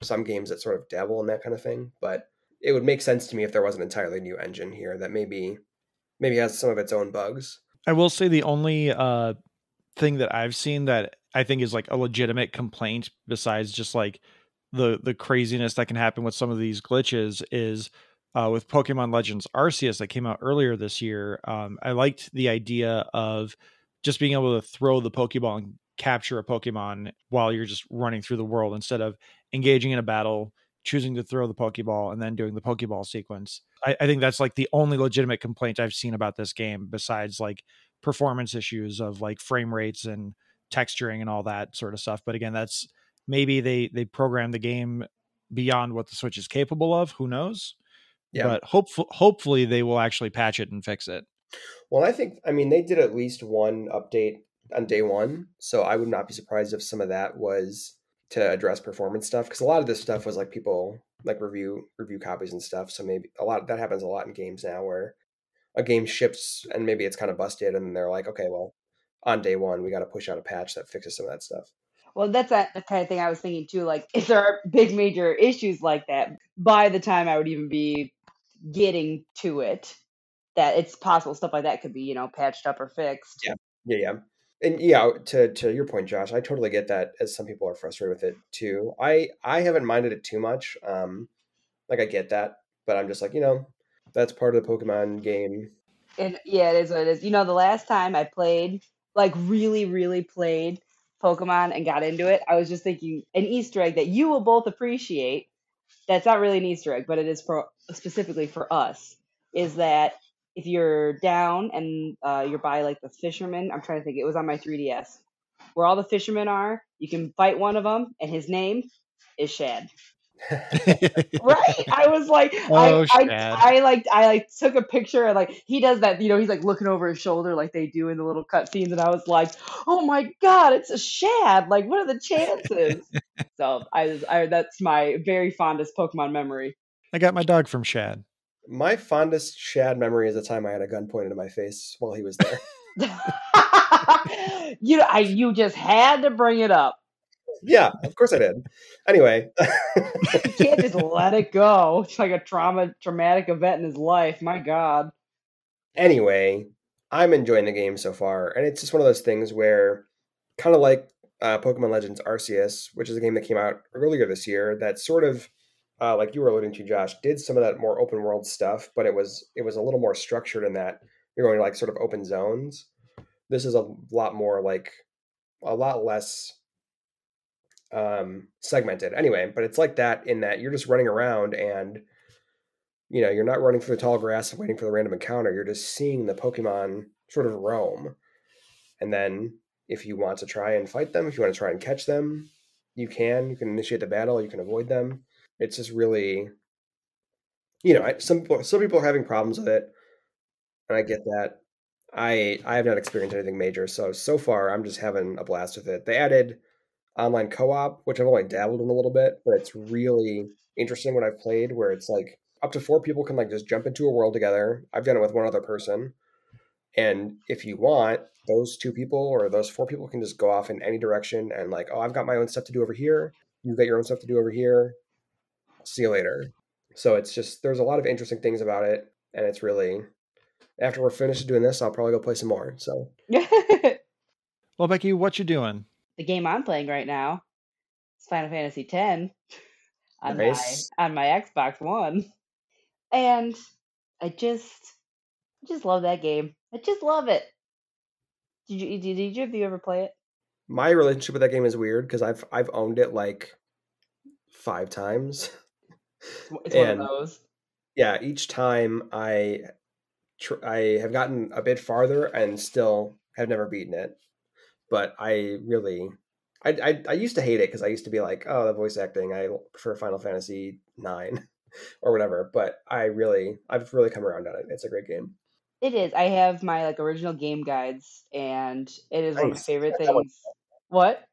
some games that sort of dabble in that kind of thing, but it would make sense to me if there was an entirely new engine here that maybe maybe has some of its own bugs. I will say the only uh thing that I've seen that I think is like a legitimate complaint besides just like the the craziness that can happen with some of these glitches is uh, with Pokemon Legends Arceus that came out earlier this year. Um, I liked the idea of just being able to throw the Pokeball and capture a Pokemon while you're just running through the world instead of engaging in a battle, choosing to throw the Pokeball, and then doing the Pokeball sequence. I, I think that's like the only legitimate complaint I've seen about this game, besides like performance issues of like frame rates and texturing and all that sort of stuff. But again, that's maybe they they program the game beyond what the Switch is capable of. Who knows? Yeah. But hopefully, hopefully they will actually patch it and fix it. Well, I think I mean they did at least one update on day one, so I would not be surprised if some of that was to address performance stuff because a lot of this stuff was like people like review review copies and stuff. So maybe a lot that happens a lot in games now where a game ships and maybe it's kind of busted and they're like, okay, well, on day one we got to push out a patch that fixes some of that stuff. Well, that's that the kind of thing I was thinking too. Like, if there are big major issues like that, by the time I would even be getting to it, that it's possible stuff like that could be, you know, patched up or fixed. Yeah, yeah, yeah. And yeah, to to your point, Josh, I totally get that. As some people are frustrated with it too. I I haven't minded it too much. Um, like I get that, but I'm just like, you know, that's part of the Pokemon game. And yeah, it is what it is. You know, the last time I played, like really, really played Pokemon and got into it, I was just thinking an Easter egg that you will both appreciate. That's not really an Easter egg, but it is for specifically for us. Is that if you're down and uh, you're by like the fisherman, I'm trying to think. It was on my 3DS, where all the fishermen are. You can fight one of them, and his name is Shad. <laughs> right? I was like, Oh, I, I, I like, I like took a picture and like he does that. You know, he's like looking over his shoulder like they do in the little cutscenes, and I was like, oh my god, it's a Shad! Like, what are the chances? <laughs> so I was, I that's my very fondest Pokemon memory. I got my dog from Shad. My fondest Shad memory is the time I had a gun pointed at my face while he was there. <laughs> <laughs> you I you just had to bring it up. yeah, of course I did. Anyway, <laughs> You can't just let it go. It's like a trauma, traumatic event in his life. My God. anyway, I'm enjoying the game so far, and it's just one of those things where, kind of like uh, Pokemon Legends Arceus, which is a game that came out earlier this year, that sort of, uh, like you were alluding to, Josh, did some of that more open world stuff, but it was it was a little more structured in that you're going to like sort of open zones. This is a lot more like a lot less um segmented anyway but it's like that in that you're just running around and you know, you're not running through the tall grass and waiting for the random encounter. You're just seeing the Pokemon sort of roam. And then if you want to try and fight them, if you want to try and catch them, you can. You can initiate the battle, you can avoid them. It's just really you know, some people some people are having problems with it. And I get that. I I have not experienced anything major, so so far I'm just having a blast with it. They added online co-op, which I've only dabbled in a little bit, but it's really interesting when I've played where it's like up to four people can like just jump into a world together. I've done it with one other person. And if you want, those two people or those four people can just go off in any direction and like, oh, I've got my own stuff to do over here. You've got your own stuff to do over here. See you later. So it's just there's a lot of interesting things about it, and it's really after we're finished doing this, I'll probably go play some more. So the <laughs> Well, Becky, what you doing? The game I'm playing right now is Final Fantasy X. <laughs> on Nice. my on my Xbox One, and I just just love that game. I just love it. Did you did, did you have you ever play it? My relationship with that game is weird because I've I've owned it like five times. <laughs> It's it's one of those. yeah, each time I tr- I have gotten a bit farther and still have never beaten it. But I really I I, I used to hate it because I used to be like, oh, the voice acting. I prefer Final Fantasy nine <laughs> or whatever. But I really I've really come around on it. It's a great game. It is. I have my like original game guides, and it is one of my favorite one. things. What?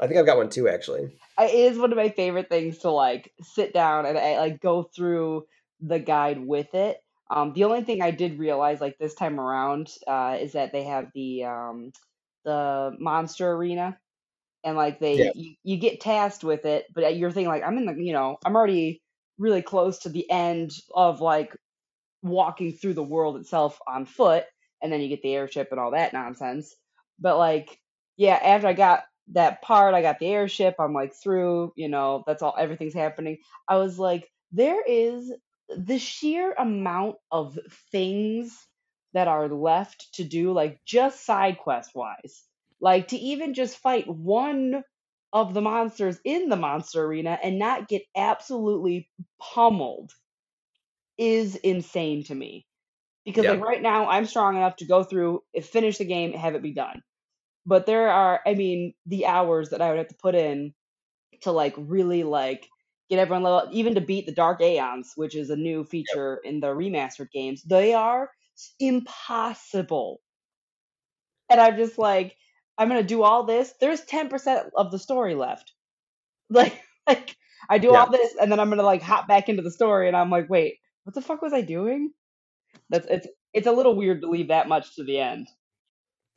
I think I've got one too, actually. It is one of my favorite things to like sit down and I, like go through the guide with it. Um, the only thing I did realize like this time around uh, is that they have the um, the monster arena, and like they Yeah. you, you get tasked with it, but you're thinking like I'm in the you know I'm already really close to the end of like walking through the world itself on foot, and then you get the airship and all that nonsense. But like, yeah, after I got that part, I got the airship. I'm like through, you know, that's all. Everything's happening. I was like, there is the sheer amount of things that are left to do, like just side quest wise. Like to even just fight one of the monsters in the monster arena and not get absolutely pummeled is insane to me. Because Yeah. like right now I'm strong enough to go through, finish the game, have it be done. But there are I mean, the hours that I would have to put in to like really like get everyone level even to beat the Dark Aeons, which is a new feature in the remastered games, they are impossible. And I'm just like, I'm gonna do all this. There's 10% of the story left. <laughs> Like, like I do Yeah. all this, and then I'm gonna like hop back into the story, and I'm like, wait, what the fuck was I doing? That's it's it's a little weird to leave that much to the end.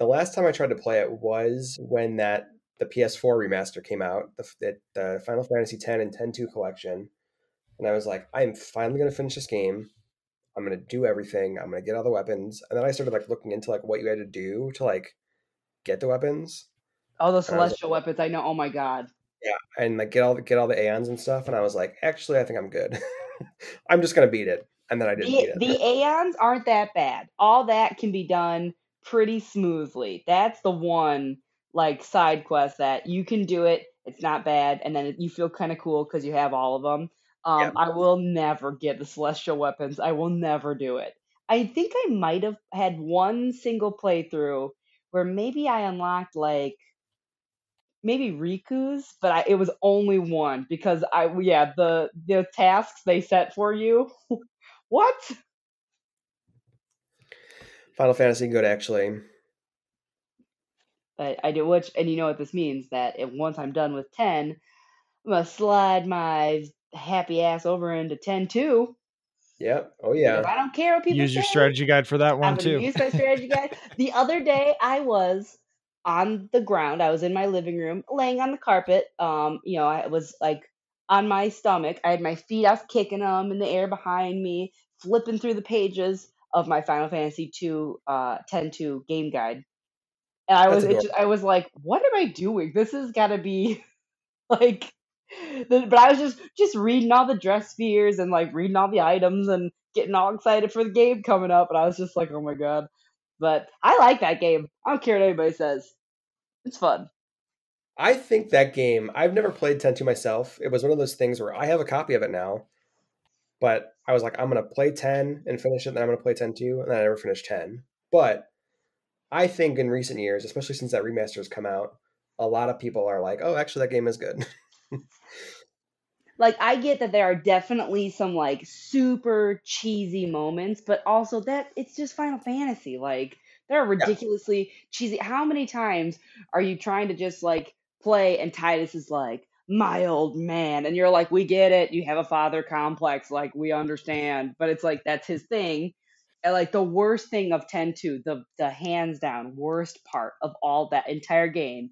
The last time I tried to play it was when that the PS4 remaster came out, the the, the Final Fantasy X and X-2 collection, and I was like, I am finally going to finish this game. I'm going to do everything. I'm going to get all the weapons, and then I started like looking into like what you had to do to like get the weapons Oh, the like- celestial weapons! I know. Oh my god. Yeah, and like get all the get all the aeons and stuff. And I was like, actually, I think I'm good. <laughs> I'm just going to beat it, and then I didn't The, beat it. the Aeons aren't that bad. All that can be done pretty smoothly. That's the one like side quest that you can do it. It's not bad, and then you feel kind of cool because you have all of them. Um, Yeah. I will never get the celestial weapons. I will never do it. I think I might have had one single playthrough where maybe I unlocked like maybe Rikku's, but I, it was only one because I yeah the the tasks they set for you. <laughs> what? Final Fantasy good actually. But I do which, and you know what this means that if, once I'm done with ten, I'm gonna slide my happy ass over into ten two. Yep. Oh yeah. I don't care what people Use your say. strategy guide for that I'm one too. use my strategy guide. <laughs> The other day, I was on the ground. I was in my living room, laying on the carpet. Um, you know, I was like on my stomach. I had my feet. I was kicking them in the air behind me, flipping through the pages of my Final Fantasy two uh, 10-2 game guide. And I was, That's just, I was like, what am I doing? This has got to be <laughs> like. the- But I was just just reading all the dress spheres and like reading all the items and getting all excited for the game coming up. And I was just like, oh my god. But I like that game. I don't care what anybody says. It's fun. I think that game, I've never played 10 2 myself. It was one of those things where I have a copy of it now, but I was like, I'm going to play 10 and finish it, and then I'm going to play 10 2, and then I never finished 10. But I think in recent years, especially since that remaster has come out, a lot of people are like, oh, actually, that game is good. <laughs> Like I get that there are definitely some like super cheesy moments, but also that it's just Final Fantasy. Like they're ridiculously cheesy. How many times are you trying to just like play and Tidus is like, my old man, and you're like, we get it, you have a father complex, like we understand, but it's like that's his thing. And like the worst thing of 10-2, the the hands down worst part of all that entire game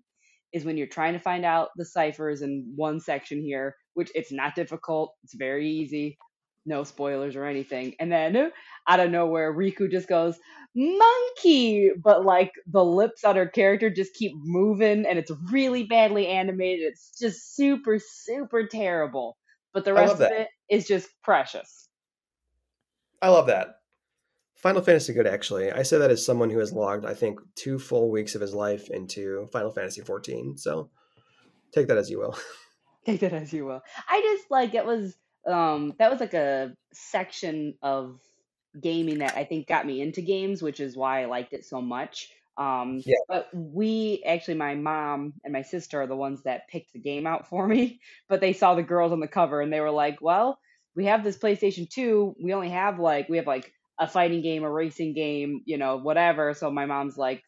is when you're trying to find out the ciphers in one section here, which it's not difficult, it's very easy, no spoilers or anything. And then out of nowhere, Rikku just goes, monkey! But like the lips on her character just keep moving and it's really badly animated. It's just super, super terrible. but the rest of it is just precious. I love that. Final Fantasy good actually. I say that as someone who has logged, I think, two full weeks of his life into Final Fantasy 14. So take that as you will. <laughs> Take that as you will. I just like it was um that was like a section of gaming that I think got me into games, which is why I liked it so much. Um Yeah. but we actually my mom and my sister are the ones that picked the game out for <laughs> me, but they saw the girls on the cover and they were like, "Well, we have this PlayStation 2. We only have like we have like a fighting game, a racing game, you know, whatever." So my mom's like,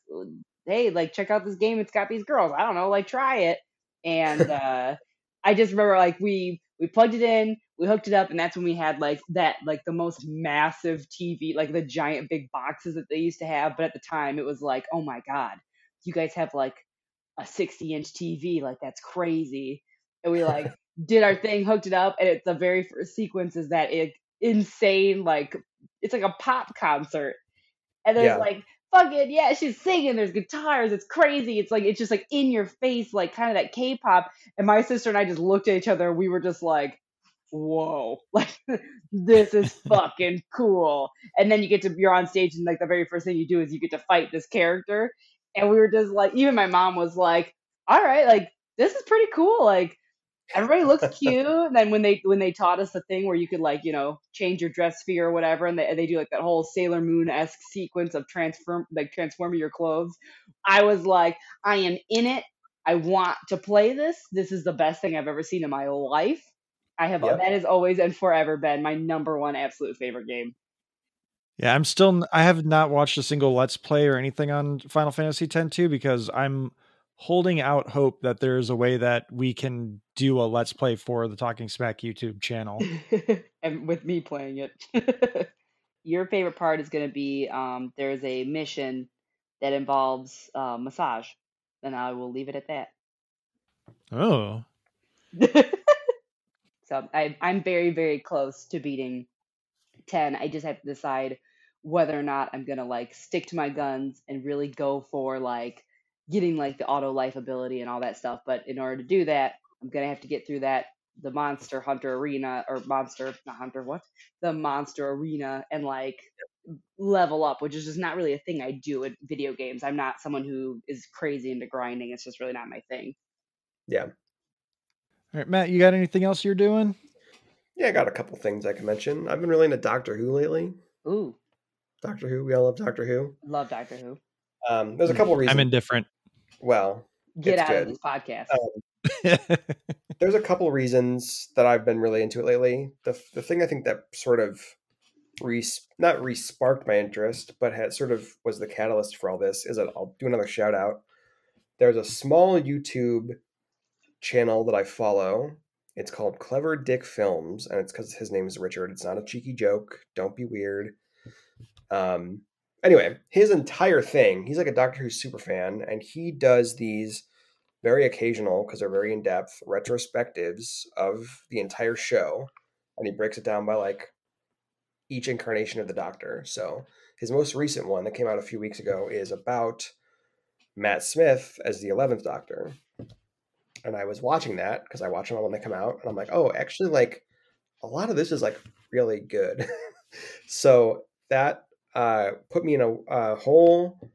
"Hey, like check out this game. It's got these girls. I don't know, like try it." And <laughs> uh I just remember like we we plugged it in, we hooked it up, and that's when we had like that like the most massive TV, like the giant big boxes that they used to have. But at the time, it was like, oh my god, you guys have like a 60 inch TV, like that's crazy. And we like <laughs> did our thing, hooked it up, and it's the very first sequence is that it insane like it's like a pop concert, and there's Yeah. like fucking yeah, she's singing. There's guitars. It's crazy. It's like it's just like in your face, like kind of that K-pop. And my sister and I just looked at each other. We were just like, "Whoa, <laughs> like this is <laughs> fucking cool." And then you get to you're on stage, and like the very first thing you do is you get to fight this character. And we were just like, even my mom was like, "All right, like this is pretty cool. Like everybody looks <laughs> cute." And then when they when they taught us the thing where you could like you know change your dress sphere or whatever, and they they do like that whole Sailor Moon esque sequence of transform like transforming your clothes, I was like, I am in it. I want to play this. This is the best thing I've ever seen in my life. I have Yep. that has always and forever been my number one absolute favorite game. Yeah, I'm still I have not watched a single let's play or anything on Final Fantasy X-2 because I'm holding out hope that there's a way that we can do a let's play for the Talking Smack YouTube channel. <laughs> and with me playing it. <laughs> Your favorite part is going to be um, there's a mission that involves uh, massage, and I will leave it at that. Oh. <laughs> so I, I'm very, very close to beating 10. I just have to decide whether or not I'm going to like stick to my guns and really go for like getting like the auto life ability and all that stuff. But in order to do that, I'm going to have to get through that the monster hunter arena or monster not hunter what the monster arena and like level up which is just not really a thing i do in video games i'm not someone who is crazy into grinding it's just really not my thing Yeah. All right, Matt, you got anything else you're doing? Yeah, I got a couple things I can mention. I've been really into Doctor Who lately. ooh Doctor Who, we all love Doctor Who. love doctor who Um, there's a couple reasons. I'm indifferent. well, get It's out of this podcast Um, there's a couple reasons that I've been really into it lately. The the thing I think that sort of re not re-sparked my interest, but had sort of was the catalyst for all this is that I'll do another shout out. There's a small YouTube channel that I follow. It's called Clever Dick Films, and it's because his name is Richard. It's not a cheeky joke. Don't be weird. Um. Anyway, his entire thing, he's like a Doctor Who super fan, and he does these very occasional because they're very in depth retrospectives of the entire show, and he breaks it down by like each incarnation of the Doctor. So his most recent one that came out a few weeks ago is about Matt Smith as the eleventh Doctor, and I was watching that because I watch them all when they come out, and I'm like, oh, actually, like a lot of this is like really good. <laughs> so that uh, put me in a, a whole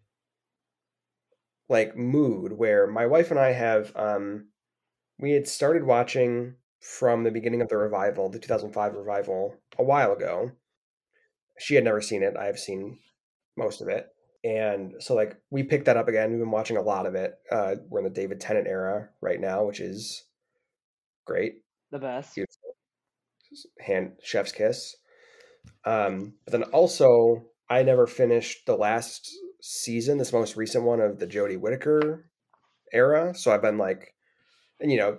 like mood where my wife and I have um we had started watching from the beginning of the revival, the 2005 revival, a while ago. She had never seen it. I have seen most of it. And so like we picked that up again. We've been watching a lot of it. Uh we're in the David Tennant era right now, which is great. the best Beautiful. Hand chef's kiss. Um but then also I never finished the last season, this most recent one of the Jodie Whittaker era. So I've been like, and you know,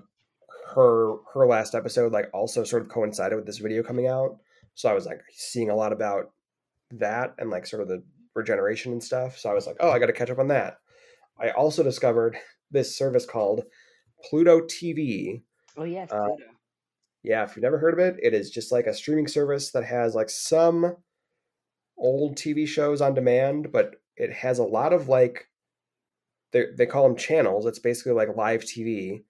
her her last episode like also sort of coincided with this video coming out. So I was like seeing a lot about that and like sort of the regeneration and stuff. So I was like, oh, I got to catch up on that. I also discovered <laughs> this service called Pluto TV. oh yes uh, Yeah, if you've never heard of it, it is just like a streaming service that has like some old TV shows on demand, but it has a lot of like they they call them channels. It's basically like live TV,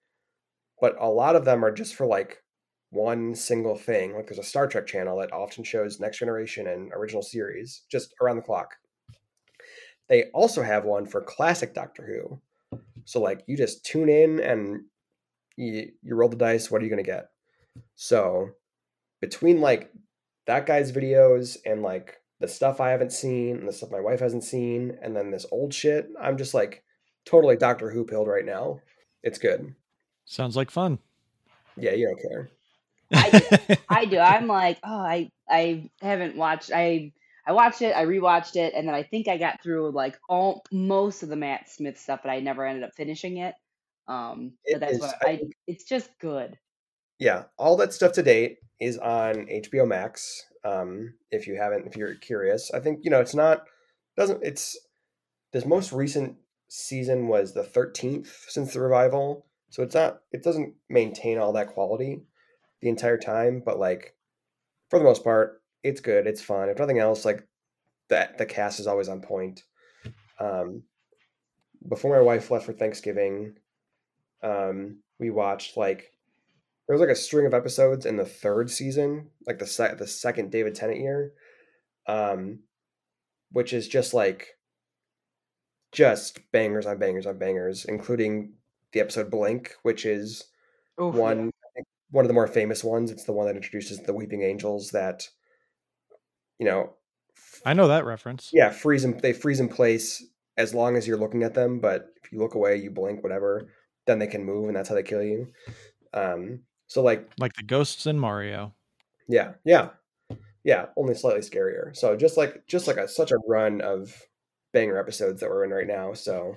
but a lot of them are just for like one single thing. Like there's a Star Trek channel that often shows Next Generation and original series just around the clock. They also have one for classic Doctor Who. So like you just tune in and you, you roll the dice. What are you gonna get? So between like that guy's videos and like the stuff I haven't seen and the stuff my wife hasn't seen, and then this old shit, I'm just like totally Doctor Who pilled right now. It's good. Sounds like fun. Yeah, you don't care. I, <laughs> I do. I'm like, oh, I I haven't watched. I I watched it. I rewatched it, and then I think I got through like all most of the Matt Smith stuff, but I never ended up finishing it. Um, It but that's is- what I I. It's just good. Yeah, all that stuff to date is on HBO Max. Um, if you haven't, if you're curious, I think you know it's not doesn't it's this most recent season was the 13th since the revival, so it's not it doesn't maintain all that quality the entire time, but like for the most part, it's good, it's fun. If nothing else, like that the cast is always on point. Um, before my wife left for Thanksgiving, um, we watched like there was like a string of episodes in the third season, like the sec- the second David Tennant year, um, which is just like just bangers on bangers on bangers, including the episode Blink, which is Oof, one I think one of the more famous ones. It's the one that introduces the Weeping Angels that you know I know that reference. yeah freeze in they freeze in place as long as you're looking at them but if you look away you blink whatever then they can move and that's how they kill you um so like Like the ghosts in Mario. yeah yeah yeah only slightly scarier so just like just like a such a run of banger episodes that we're in right now so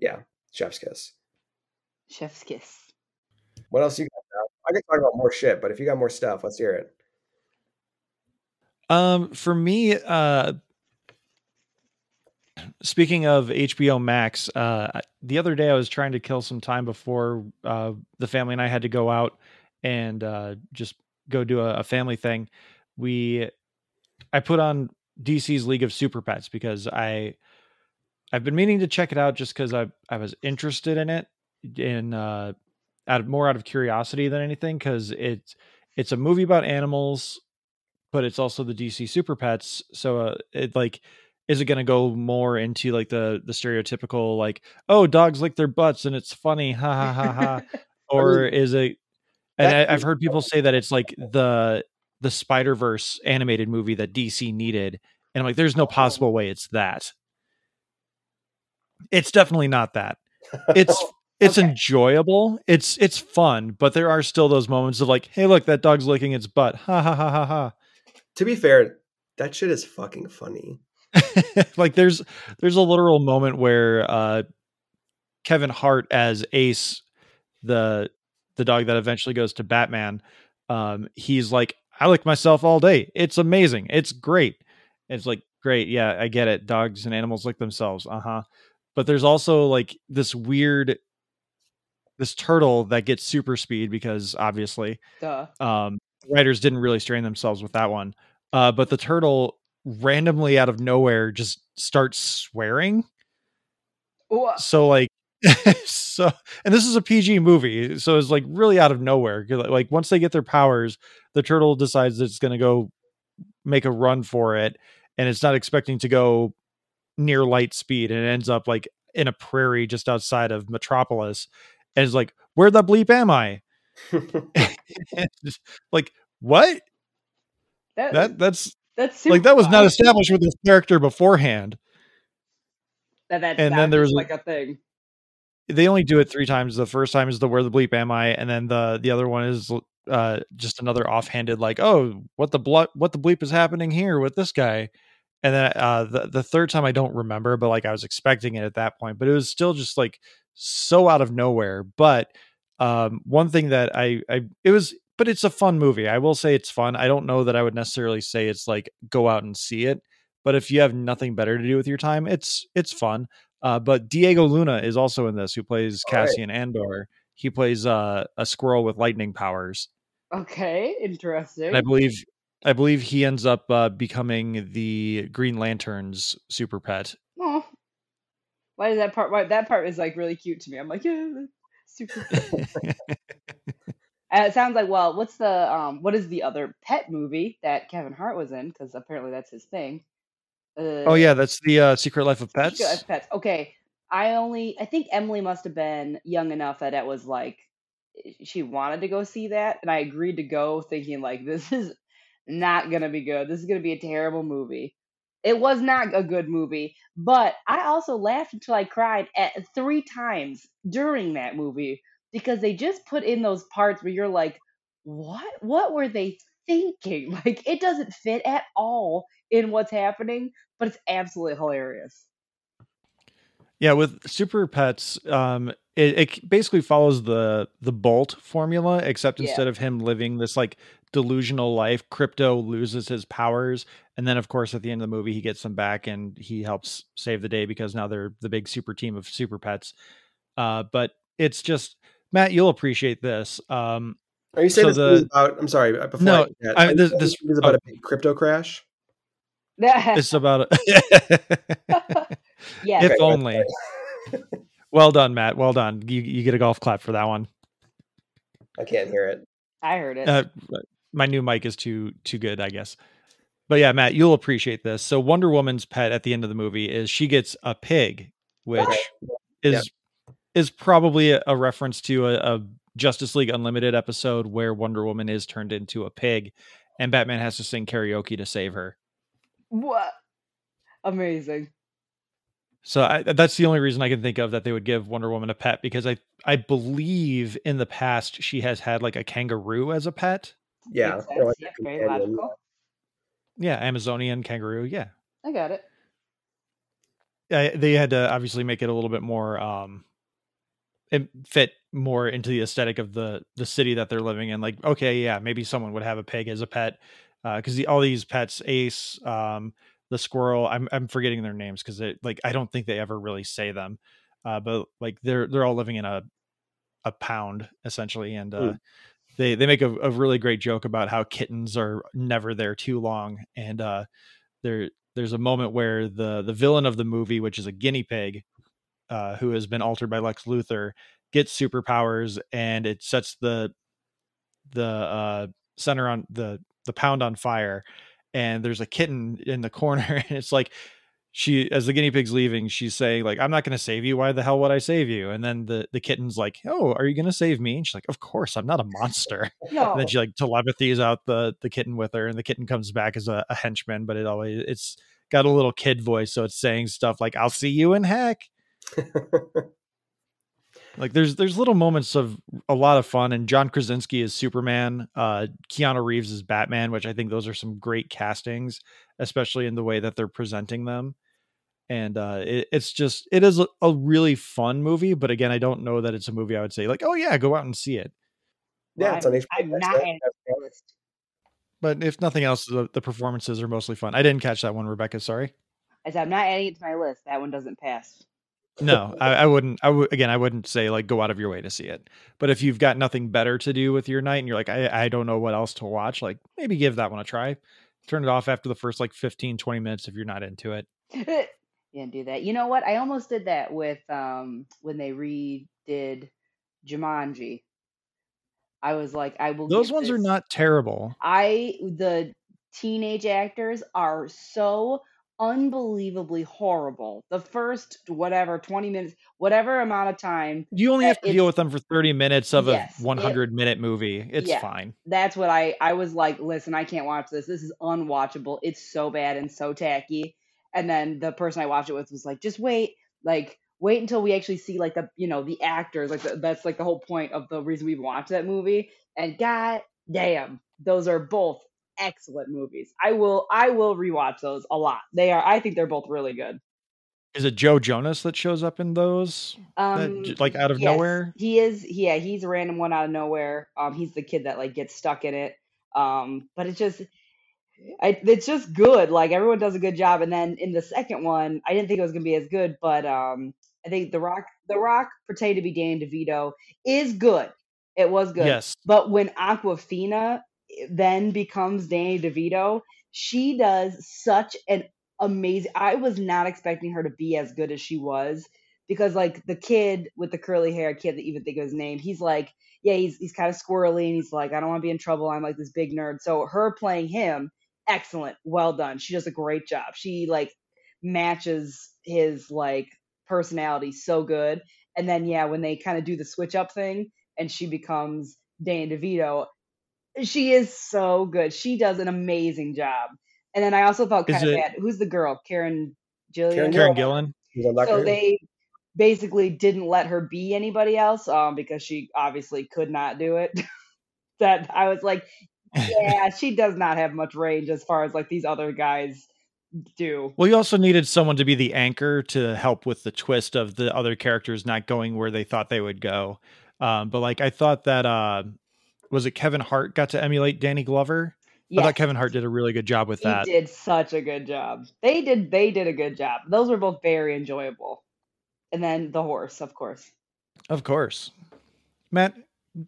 yeah chef's kiss Chef's kiss. what else you got now? i could talk about more shit but if you got more stuff let's hear it Um, for me, uh, speaking of HBO Max, uh, the other day I was trying to kill some time before uh, the family and I had to go out and uh, just go do a, a family thing. We, I put on DC's League of Super Pets because I, I've been meaning to check it out just because I I was interested in it, in uh, out of more out of curiosity than anything because it's it's a movie about animals but it's also the DC Super Pets. So uh, it like is it going to go more into like the the stereotypical like oh dogs lick their butts and it's funny ha ha ha ha <laughs> or is it and I, I've heard people say that it's like the the Spider Verse animated movie that DC needed and I'm like there's no oh. possible way it's that. It's definitely not that. It's <laughs> it's Okay. enjoyable. It's it's fun, but there are still those moments of like, hey, look, that dog's licking its butt. Ha ha ha ha ha. to be fair that shit is fucking funny <laughs> like there's there's a literal moment where uh Kevin Hart as Ace, the the dog that eventually goes to Batman, um, he's like, I lick myself all day. It's amazing. It's great. It's like, great, yeah, I get it. Dogs and animals lick themselves. Uh-huh. But there's also like this weird this turtle that gets super speed because obviously Duh. um writers didn't really strain themselves with that one uh but the turtle randomly out of nowhere just starts swearing Ooh, so like <laughs> so and this is a pg movie so it's like really out of nowhere. like once they get their powers the turtle decides that it's going to go make a run for it and it's not expecting to go near light speed and it ends up like in a prairie just outside of metropolis and it's like where the bleep am i just <laughs> <laughs> like what that, that that's that's super like that was not established with this character beforehand. That, that's and not then there was like a thing. they only do it three times. The first time is the where the bleep am i? And then the the other one is uh just another offhanded like oh what the bl- what the bleep is happening here with this guy? And then uh the, the third time i don't remember but like i was expecting it at that point but it was still just like so out of nowhere. But um one thing that i i it was but it's a fun movie i will say it's fun i don't know that i would necessarily say it's like go out and see it but if you have nothing better to do with your time it's it's fun uh, but Diego Luna is also in this, who plays All right. Cassian Andor. He plays uh, a squirrel with lightning powers, Okay, interesting. and I believe I believe he ends up uh, becoming the Green Lantern's super pet. Aw. Why is that part? Why that part is like really cute to me. I'm like, yeah, super. <laughs> <laughs> And it sounds like, well, what's the um, what is the other pet movie that Kevin Hart was in? Because apparently that's his thing. Uh, Oh yeah, that's the uh, Secret Life of Secret Pets. Life of Pets. Okay, I only I think Emily must have been young enough that it was like she wanted to go see that, and I agreed to go, thinking like <laughs> this is not gonna be good. This is gonna be a terrible movie. It was not a good movie, but I also laughed until I cried at three times during that movie because they just put in those parts where you're like, what? What were they thinking? <laughs> Like it doesn't fit at all in what's happening, but it's absolutely hilarious. Yeah, with Super Pets, um, it, it basically follows the the Bolt formula, except Yeah. instead of him living this like delusional life, Krypto loses his powers, and then of course at the end of the movie he gets them back and he helps save the day because now they're the big super team of Super Pets. Uh, but it's just Matt, you'll appreciate this. Um, Are you saying So this movie is the- about? I'm sorry. uh, Before No, I, forget, I- are you this- this- is about oh. a big crypto crash. <laughs> it's about a yes. <laughs> if Okay, only. <laughs> well done, Matt. Well done. You you get a golf clap for that one. I can't hear it. I heard it. Uh, my new mic is too too good, I guess. But yeah, Matt, you'll appreciate this. So Wonder Woman's pet at the end of the movie is she gets a pig, which Okay. is is probably a, a reference to a, a Justice League Unlimited episode where Wonder Woman is turned into a pig, and Batman has to sing karaoke to save her. what? Amazing. So I, that's the only reason I can think of that they would give Wonder Woman a pet because I I believe in the past she has had like a kangaroo as a pet. Yeah, Makes or sense. like Yeah, a very logical. Yeah, Amazonian kangaroo. Yeah. I got it. uh, they had to obviously make it a little bit more um it fit more into the aesthetic of the the city that they're living in like okay yeah maybe someone would have a pig as a pet because the, all these pets ace um the squirrel i'm i'm forgetting their names because like i don't think they ever really say them uh but like they're they're all living in a a pound essentially and uh Mm. they they make a, a really great joke about how kittens are never there too long and uh there there's a moment where the the villain of the movie which is a guinea pig uh who has been altered by lex luthor gets superpowers and it sets the the uh center on the the pound on fire and there's a kitten in the <laughs> corner and it's like she as the guinea pig's leaving she's saying like i'm not going to save you. Why the hell would i save you? And then the the kitten's like oh are you going to save me? And she's like of course i'm not a monster. No. <laughs> <laughs> and then she like telepathies out the the kitten with her and the kitten comes back as a, a henchman but it always it's got a little kid voice so it's saying stuff like i'll see you in heck like there's there's little moments of a lot of fun and john krasinski is superman uh keanu reeves is batman which i think those are some great castings especially in the way that they're presenting them and uh it, it's just it is a, a really fun movie but again i don't know that it's a movie i would say like oh yeah go out and see it yeah, it's on I'm- HBO I'm not right? adding it to my list. but if nothing else the, the performances are mostly fun i didn't catch that one rebecca sorry I said I'm not adding it to my list. That one doesn't pass. No I, I wouldn't i would again i wouldn't say like go out of your way to see it but if you've got nothing better to do with your night and you're like i, I don't know what else to watch like maybe give that one a try turn it off after the first like 15 20 minutes if you're not into it <laughs> Didn't do that. You know what? I almost did that with um when they redid Jumanji. I was like, I will. those ones are not terrible I the teenage actors are so unbelievably horrible. The first whatever 20 minutes, whatever amount of time, you only have to deal with them for 30 minutes of Yes, a it- 100 minute movie it's Yeah. fine that's what I I was like, listen, I can't watch this. This is unwatchable. It's so bad and so tacky. And then the person I watched it with was like, just wait, like wait until we actually see like the you know the actors. Like the, that's like the whole point of the reason we watched that movie. And god damn, those are both excellent movies. I will I will rewatch those a lot. They are I think they're both really good. is it joe jonas that shows up in those Um, j- like out of yes, nowhere He is, yeah, he's a random one out of nowhere. Um, he's the kid that like gets stuck in it. Um, but it's just, I, it's just good. Like everyone does a good job. And then in the second one, I didn't think it was gonna be as good, but um, I think the Rock, the Rock, pretending to be Danny DeVito is good. It was good. yes But when Awkwafina then becomes Danny DeVito, she does such an amazing. I was not expecting her to be as good as she was because like the kid with the curly hair, I can't even think of his name. He's like, yeah, he's he's kind of squirrely and he's like, I don't want to be in trouble. I'm like this big nerd. So her playing him, excellent, well done. She does a great job. She like matches his like personality so good. And then yeah, when they kind of do the switch up thing and she becomes Danny DeVito, she is so good. She does an amazing job. And then I also felt Is kind of it- bad. Who's the girl? Karen Gillian. Karen Karen Gillan. Gillan. He's on Doctor So Who. they basically didn't let her be anybody else um, because she obviously could not do it. <laughs> that I was like, <laughs> yeah, she does not have much range as far as like these other guys do. Well, you also needed someone to be the anchor to help with the twist of the other characters not going where they thought they would go. Um, but like I thought that uh was it Kevin Hart got to emulate Danny Glover? I thought Kevin Hart did a really good job with he that. did such a good job. They did they did a good job. Those were both very enjoyable. And then the horse, of course. Of course. Matt,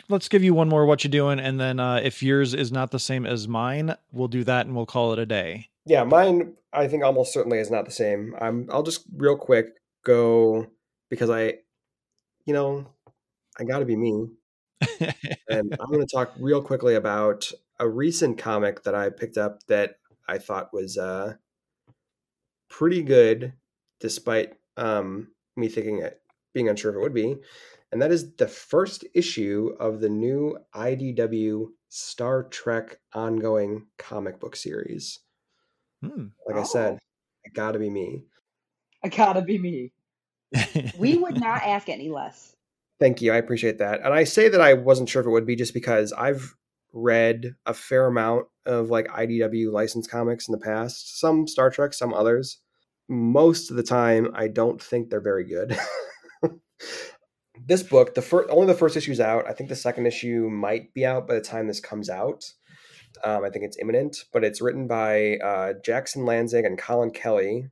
let's give you one more what you doing and then uh if yours is not the same as mine, we'll do that and we'll call it a day. Yeah, mine I think almost certainly is not the same. I'm I'll just real quick go because I you know, I got to be me. And I'm going to talk real quickly about a recent comic that I picked up that I thought was uh pretty good despite um me thinking it being unsure if it would be. And that is the first issue of the new IDW Star Trek ongoing comic book series. Hmm. Like I said, it got to be me. It gotta be me. We would not <laughs> ask any less. Thank you. I appreciate that. And I say that I wasn't sure if it would be just because I've read a fair amount of like IDW licensed comics in the past, some Star Trek, some others. Most of the time, I don't think they're very good. <laughs> this book, the first, only the first issue's out. I think the second issue might be out by the time this comes out. Um, I think it's imminent, but it's written by uh, Jackson Lanzing and Collin Kelly,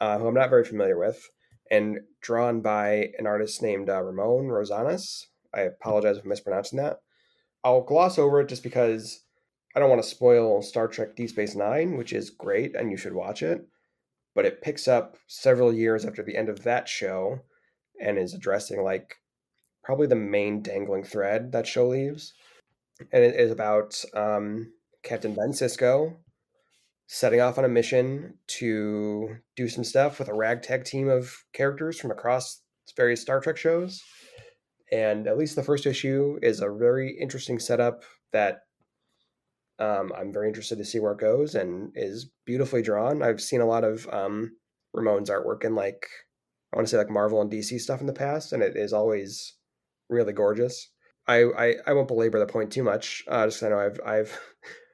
uh, who I'm not very familiar with and drawn by an artist named uh, Ramon Rosanas. I apologize for mispronouncing that. I'll gloss over it just because I don't want to spoil Star Trek Deep Space Nine, which is great and you should watch it. But it picks up several years after the end of that show and is addressing like probably the main dangling thread that show leaves. And it is about um, Captain Ben Sisko setting off on a mission to do some stuff with a ragtag team of characters from across various Star Trek shows. And at least the first issue is a very interesting setup that um, I'm very interested to see where it goes and is beautifully drawn. I've seen a lot of um, Ramon's artwork in like, I want to say like Marvel and DC stuff in the past, and it is always really gorgeous. I, I, I won't belabor the point too much, uh, just 'cause I know I've I've <laughs>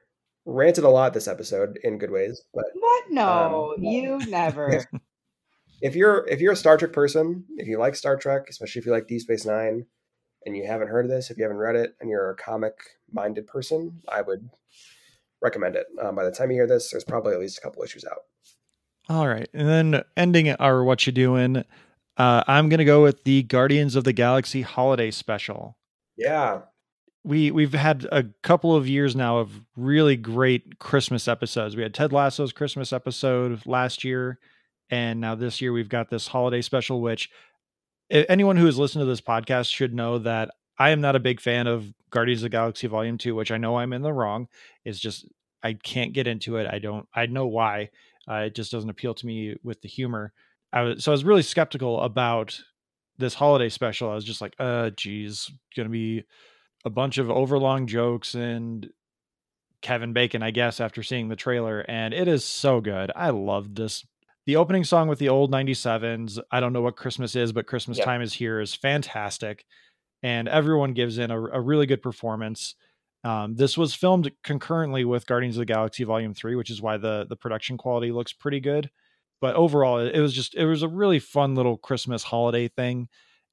ranted a lot this episode in good ways. But What? No, you never. <laughs> if you're if you're a Star Trek person, if you like Star Trek, especially if you like Deep Space Nine, and you haven't heard of this, if you haven't read it, and you're a comic minded person, I would recommend it. Um, by the time you hear this, there's probably at least a couple issues out. All right. And then ending our what you doing, uh, I'm gonna go with the Guardians of the Galaxy holiday special. Yeah, we we've had a couple of years now of really great Christmas episodes. We had Ted Lasso's Christmas episode last year, and now this year we've got this holiday special. Which anyone who has listened to this podcast should know that I am not a big fan of Guardians of the Galaxy Volume Two, which I know I'm in the wrong. It's just I can't get into it. I don't. I know why. Uh, it just doesn't appeal to me with the humor. I was so I was really skeptical about this holiday special. I was just like, uh, geez, gonna be a bunch of overlong jokes and Kevin Bacon, I guess, after seeing the trailer. And it is so good. I love this. The opening song with the old 97s, I don't know what Christmas is, but Christmas Yep. time is here is fantastic. And everyone gives in a, a really good performance. Um, this was filmed concurrently with Guardians of the Galaxy Volume 3, which is why the, the production quality looks pretty good. But overall, it, it was just, it was a really fun little Christmas holiday thing.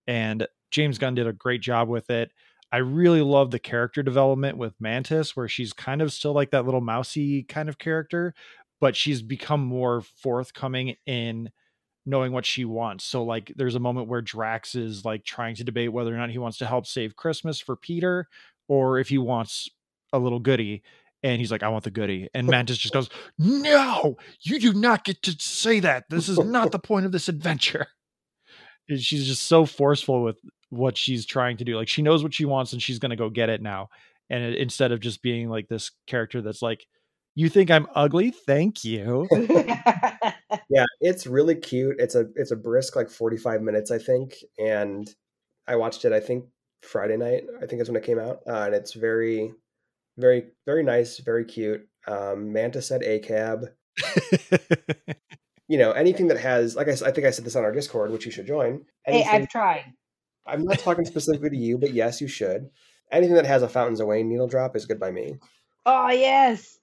And James Gunn did a great job with it. I really love the character development with Mantis, where she's kind of still like that little mousy kind of character, but she's become more forthcoming in knowing what she wants. So, like, there's a moment where Drax is like trying to debate whether or not he wants to help save Christmas for Peter or if he wants a little goodie. And he's like, I want the goodie. And Mantis just goes, No, you do not get to say that. This is not the <laughs> point of this adventure. And she's just so forceful with what she's trying to do. Like she knows what she wants and she's going to go get it now. And it, instead of just being like this character that's like, "You think I'm ugly? Thank you." <laughs> yeah, it's really cute. It's a it's a brisk like 45 minutes, I think, and I watched it I think Friday night, I think is when it came out. Uh, and it's very very very nice, very cute. Um Manta said a cab. <laughs> you know, anything that has like I think I said this on our Discord, which you should join. hey, I've tried. I'm not talking specifically to you, but yes, you should. Anything that has a Fountains of Wayne needle drop is good by me. Oh yes.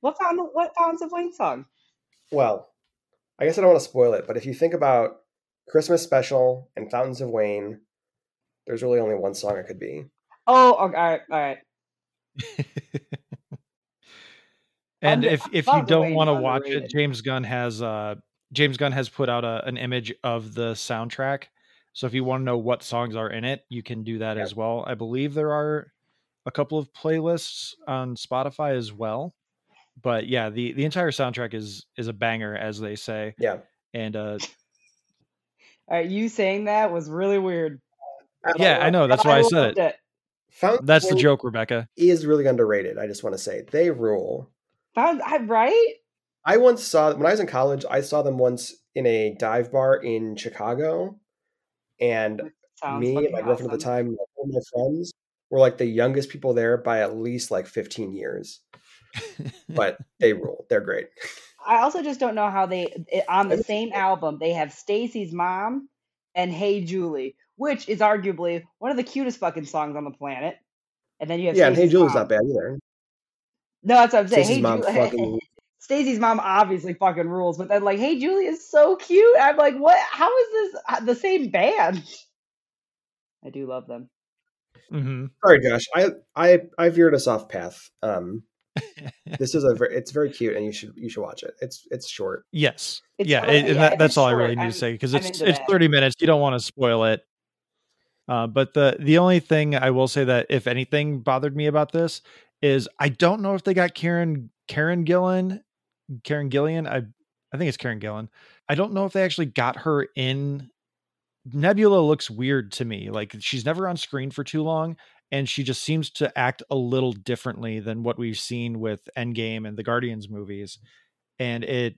What found what Fountains of Wayne song? Well, I guess I don't want to spoil it, but if you think about Christmas special and Fountains of Wayne, there's really only one song it could be. Oh, okay, all right, all right. <laughs> and Under- if if you don't want to watch it. James Gunn has uh James Gunn has put out a, an image of the soundtrack. So if you want to know what songs are in it, you can do that Yeah. as well. I believe there are a couple of playlists on Spotify as well. But yeah, the the entire soundtrack is is a banger, as they say. Yeah. And uh All right, you saying that was really weird. yeah, I know. That's why I said loved it. Fountains That's the joke, Rebecca. is really underrated. I just want to say they rule. Found I right? I once saw when I was in college. I saw them once in a dive bar in Chicago, and Sounds me and my girlfriend at the time, all my friends, were like the youngest people there by at least like 15 years. But they <laughs> rule. They're great. I also just don't know how they eh, on the same album they have Stacy's mom and Hey Julie, which is arguably one of the cutest fucking songs on the planet. And then you have Yeah, and Hey Julie's mom. not bad either. No, that's what I'm saying. Stacey's Hey mom Julie, <laughs> fucking Stacey's mom obviously fucking rules, but then like Hey Julie is so cute. I'm like, what? How is this uh, the same band? I do love them. Mm-hmm. Sorry, Josh. I I I veered us off path. Um, <laughs> this is a very it's very cute, and you should you should watch it. It's it's short. Yes. It's yeah, short- and and yeah, that, that's it's all I really need I'm- to say because it's it's that. 30 minutes. You don't want to spoil it. Uh, but the the only thing I will say that if anything bothered me about this is I don't know if they got Karen Karen Gillan, Karen Gillian. I I think it's Karen Gillan. I don't know if they actually got her in. Nebula looks weird to me. Like she's never on screen for too long, and she just seems to act a little differently than what we've seen with Endgame and the Guardians movies. And it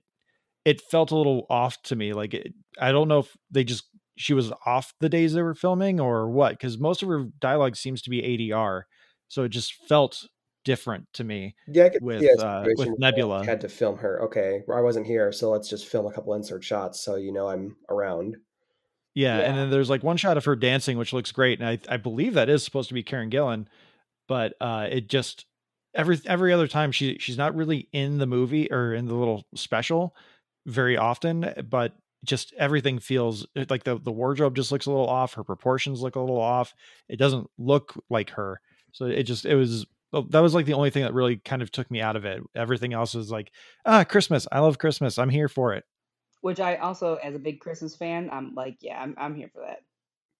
it felt a little off to me. Like it, I don't know if they just she was off the days they were filming or what, because most of her dialogue seems to be ADR, so it just felt different to me. Yeah, I With, uh, with Nebula. they Had to film her. Okay, I wasn't here, so let's just film a couple insert shots so you know I'm around. Yeah, Yeah. and then there's like one shot of her dancing, which looks great, and I I believe that is supposed to be Karen Gillan, but uh, it just every every other time she she's not really in the movie or in the little special very often, but just everything feels like the the wardrobe just looks a little off, her proportions look a little off. It doesn't look like her, so it just it was that was like the only thing that really kind of took me out of it. Everything else was like ah Christmas, I love Christmas, I'm here for it. Which I also, as a big Christmas fan, I'm like, yeah, I'm I'm here for that.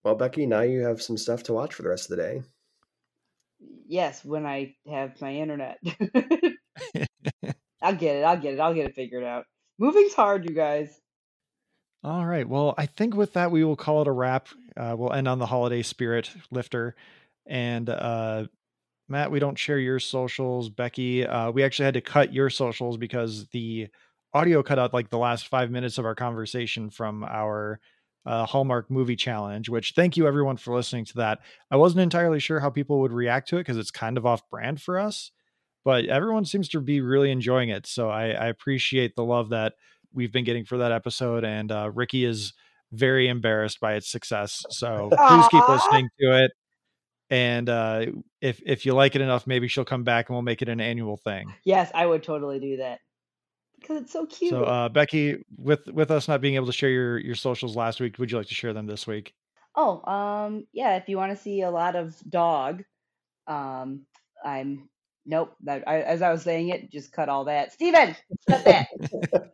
Well, Becky, now you have some stuff to watch for the rest of the day. Yes, when I have my internet. <laughs> <laughs> I'll get it. I'll get it. I'll get it figured out. Moving's hard, you guys. All right. Well, I think with that we will call it a wrap. Uh, we'll end on the holiday spirit lifter. And uh, Matt, we don't share your socials. Becky, uh, we actually had to cut your socials because the audio cut out like the last five minutes of our conversation from our uh, Hallmark movie challenge. Which thank you everyone for listening to that. I wasn't entirely sure how people would react to it because it's kind of off brand for us, but everyone seems to be really enjoying it. So I, I appreciate the love that we've been getting for that episode. And uh, Ricky is very embarrassed by its success. So please keep listening to it. And uh, if if you like it enough, maybe she'll come back and we'll make it an annual thing. Yes, I would totally do that because it's so cute. So uh, Becky, with with us not being able to share your your socials last week, would you like to share them this week? Oh, um, yeah. If you want to see a lot of dog, um, I'm nope. That, I, as I was saying it, just cut all that. Steven, cut that. <laughs>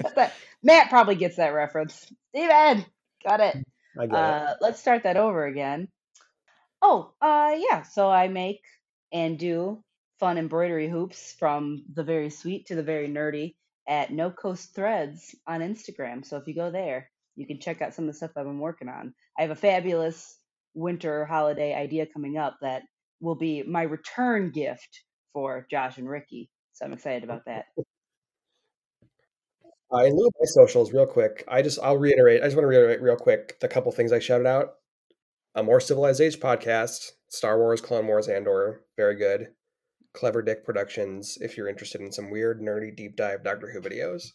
cut that. Matt probably gets that reference. Steven, got it. I it. Uh, let's start that over again. Oh, uh, yeah. So I make and do fun embroidery hoops from the very sweet to the very nerdy at No Coast Threads on Instagram. So if you go there, you can check out some of the stuff I've been working on. I have a fabulous winter holiday idea coming up that will be my return gift for Josh and Ricky. So I'm excited about that. Uh, in my socials, real quick, I just I'll reiterate. I just want to reiterate real quick the couple things I shouted out. A more civilized age podcast, Star Wars, Clone Wars, Andor, very good. Clever Dick Productions. If you're interested in some weird, nerdy, deep dive Doctor Who videos,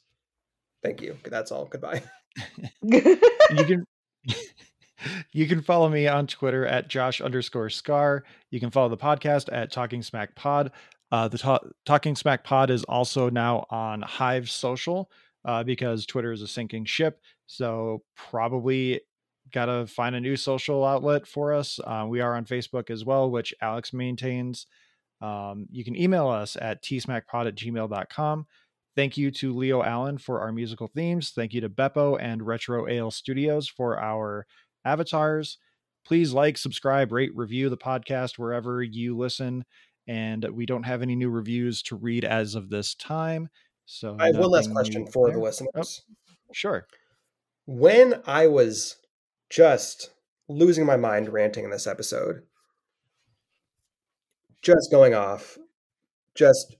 thank you. That's all. Goodbye. <laughs> you can <laughs> you can follow me on Twitter at Josh underscore Scar. You can follow the podcast at Talking Smack Pod. Uh, the Ta- Talking Smack Pod is also now on Hive Social uh, because Twitter is a sinking ship. So probably got to find a new social outlet for us. Uh, we are on Facebook as well, which Alex maintains. Um, you can email us at tsmackpod at gmail.com. Thank you to Leo Allen for our musical themes. Thank you to Beppo and Retro Ale Studios for our avatars. Please like, subscribe, rate, review the podcast wherever you listen. And we don't have any new reviews to read as of this time. So I have one last question for the there. listeners. Sure. When I was just losing my mind ranting in this episode, just going off, just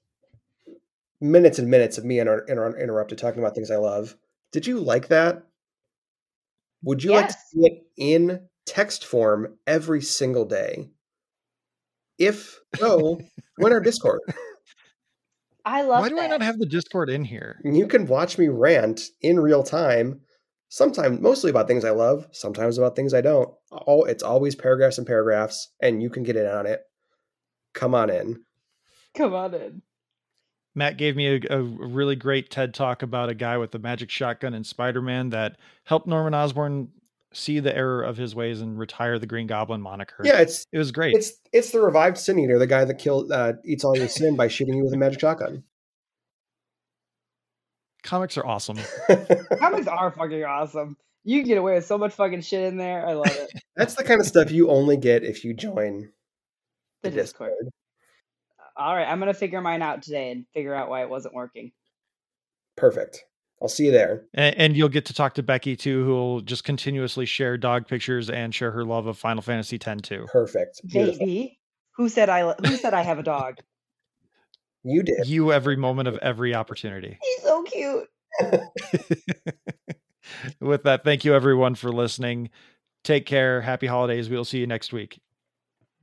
minutes and minutes of me inter- inter- interrupted talking about things I love. Did you like that? Would you like to see it in text form every single day? If so, <laughs> join our Discord. I love Why do I not have the Discord in here? You can watch me rant in real time. Sometimes, mostly about things I love. Sometimes about things I don't. Oh, it's always paragraphs and paragraphs, and you can get in on it. Come on in. Come on in. Matt gave me a, a really great TED talk about a guy with a magic shotgun in Spider Man that helped Norman Osborn see the error of his ways and retire the Green Goblin moniker. Yeah, it's It was great. it's it's the revived sin eater, the guy that killed uh, eats all your sin by shooting you with a magic shotgun. Comics are awesome. <laughs> Comics are fucking awesome. You can get away with so much fucking shit in there. I love it. <laughs> That's the kind of stuff you only get if you join The the Discord. Discord. Uh, all right, I'm gonna figure mine out today and figure out why it wasn't working. Perfect. I'll see you there. and, and you'll get to talk to Becky too, who will just continuously share dog pictures and share her love of Final Fantasy X too. Perfect. Beautiful. Baby, who said I? lo- Who said I have a dog? You did. You every moment of every opportunity. <laughs> He's so cute. With that, thank you everyone for listening. Take care. Happy holidays. We will see you next week.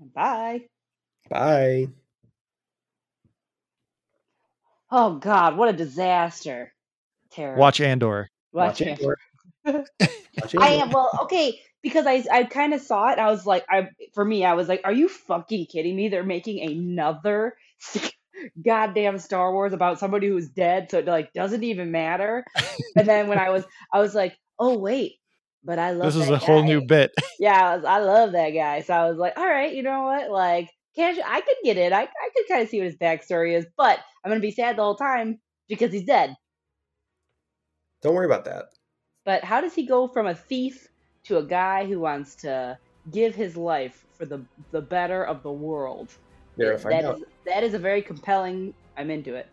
Bye. Bye. Oh God, what a disaster. Terrible. Watch Andor. Watch Watch it. Andor. <laughs> Watch I am well, okay, because I I kind of saw it. I was like, I for me, I was like, are you fucking kidding me? They're making another <laughs> goddamn Star Wars about somebody who's dead, so it like doesn't even matter. and then when I was, I was like, oh wait, but I love This is that a whole new guy. bit. <laughs> Yeah, I, was, I love that guy. So I was like, all right, you know what? Like, can't I could get it. I I could kind of see what his backstory is, but I'm gonna be sad the whole time because he's dead. Don't worry about that. But how does he go from a thief to a guy who wants to give his life for the the better of the world? You're gonna That out. is that is a very compelling. I'm into it.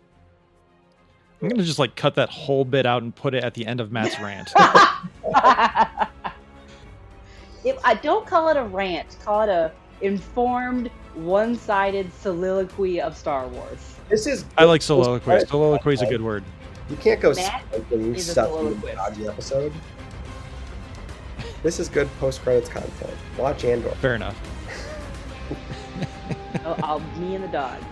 I'm gonna just like cut that whole bit out and put it at the end of Matt's rant. <laughs> if I don't call it a rant, call it a informed, one-sided soliloquy of Star Wars. This is. I like soliloquy. Soliloquy is a good word. You can't go Matt smoking is a stuff in the soliloquist. episode. This is good post credits content. Watch Andor. Fair enough. <laughs> Oh, I'll me and the dog.